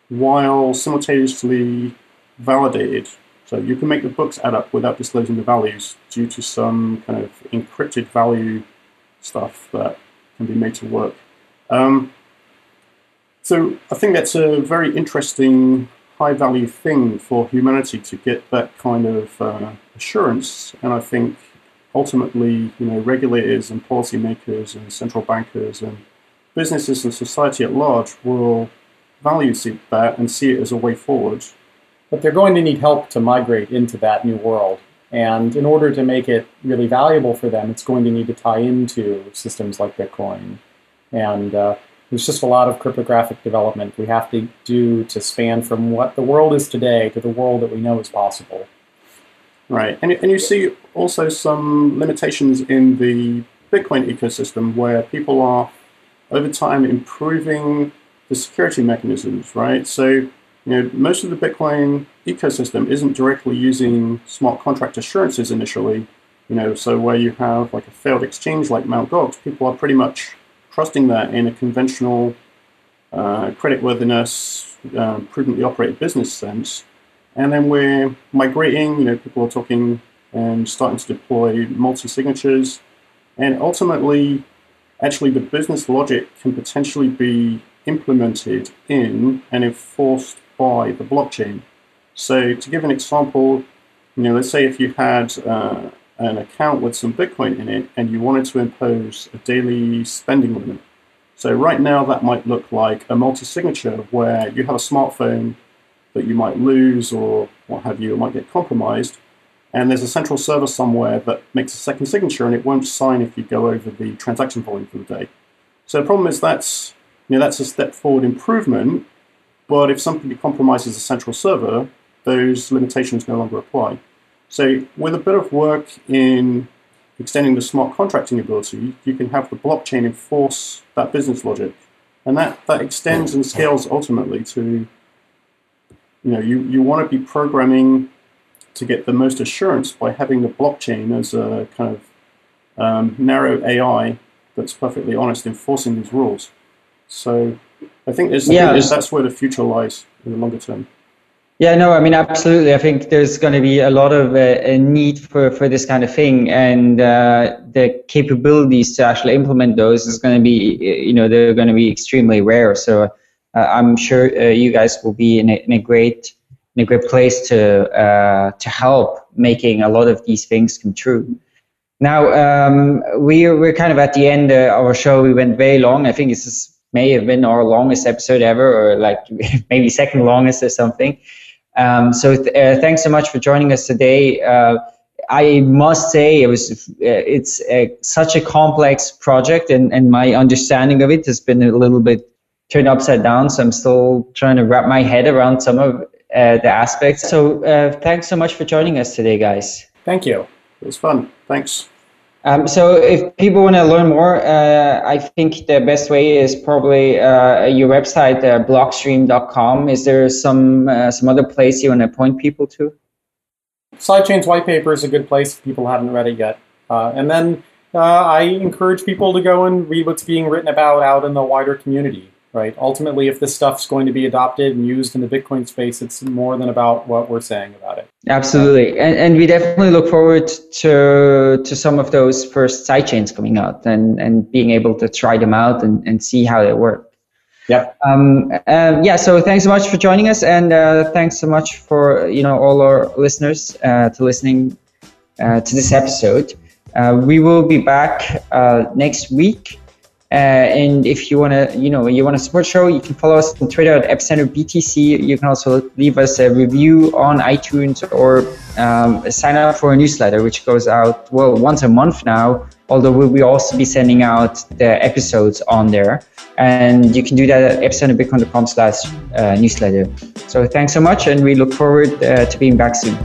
[SPEAKER 4] while simultaneously validated. So you can make the books add up without disclosing the values due to some kind of encrypted value stuff that can be made to work. Um, so I think that's a very interesting high value thing for humanity to get that kind of uh, assurance. And I think ultimately, you know, regulators and policymakers and central bankers and businesses and society at large will value that and see it as a way forward.
[SPEAKER 3] But they're going to need help to migrate into that new world. And in order to make it really valuable for them, it's going to need to tie into systems like Bitcoin. And uh, there's just a lot of cryptographic development we have to do to span from what the world is today to the world that we know is possible.
[SPEAKER 4] Right. And, and you see also some limitations in the Bitcoin ecosystem where people are over time improving the security mechanisms, right? So, you know, most of the Bitcoin ecosystem isn't directly using smart contract assurances initially. You know, so where you have like a failed exchange like Mt. Gox, people are pretty much trusting that in a conventional uh, creditworthiness, uh, prudently operated business sense. And then we're migrating, you know, people are talking and starting to deploy multi signatures. And ultimately, actually the business logic can potentially be implemented in and enforced by the blockchain. So to give an example, you know, let's say if you had uh, an account with some Bitcoin in it and you wanted to impose a daily spending limit. So right now that might look like a multi-signature where you have a smartphone that you might lose or what have you, might get compromised, and there's a central server somewhere that makes a second signature and it won't sign if you go over the transaction volume for the day. So the problem is that's you know that's a step forward improvement, but if somebody compromises the central server, those limitations no longer apply. So with a bit of work in extending the smart contracting ability, you can have the blockchain enforce that business logic. And that, that extends and scales ultimately to, you know, you, you want to be programming to get the most assurance by having the blockchain as a kind of um, narrow AI that's perfectly honest enforcing these rules. So I think, there's, yeah. I think that's where the future lies in the longer term.
[SPEAKER 2] Yeah, no, I mean, absolutely. I think there's going to be a lot of uh, a need for, for this kind of thing, and uh, the capabilities to actually implement those is going to be, you know, they're going to be extremely rare. So uh, I'm sure uh, you guys will be in a, in a great in a great place to uh, to help making a lot of these things come true. Now um, we we're kind of at the end uh, of our show. We went very long. I think this is, may have been our longest episode ever, or like maybe second longest or something. Um, so th- uh, thanks so much for joining us today. Uh, I must say it was uh, it's a, such a complex project, and, and my understanding of it has been a little bit turned upside down. So I'm still trying to wrap my head around some of uh, the aspects. So uh, thanks so much for joining us today, guys.
[SPEAKER 3] Thank you.
[SPEAKER 4] It was fun. Thanks.
[SPEAKER 2] Um, so if people want to learn more, uh, I think the best way is probably uh, your website, uh, blockstream.com. Is there some uh, some other place you want to point people to?
[SPEAKER 3] Sidechain's white paper is a good place if people haven't read it yet. Uh, and then uh, I encourage people to go and read what's being written about out in the wider community right? Ultimately, if this stuff's going to be adopted and used in the Bitcoin space, it's more than about what we're saying about it.
[SPEAKER 2] Absolutely, and, and we definitely look forward to to some of those first sidechains coming out and and being able to try them out and, and see how they work.
[SPEAKER 3] Yep.
[SPEAKER 2] Um, um, yeah. So thanks so much for joining us, and uh, thanks so much for you know all our listeners uh, to listening uh, to this episode. Uh, we will be back uh, next week uh, and if you want to, you know, you want to support show, you can follow us on Twitter at Epicenter BTC. You can also leave us a review on iTunes or um, sign up for a newsletter, which goes out well once a month now. Although we'll also be sending out the episodes on there, and you can do that at epicenterbitcoin.com slash uh, newsletter. So thanks so much, and we look forward uh, to being back soon.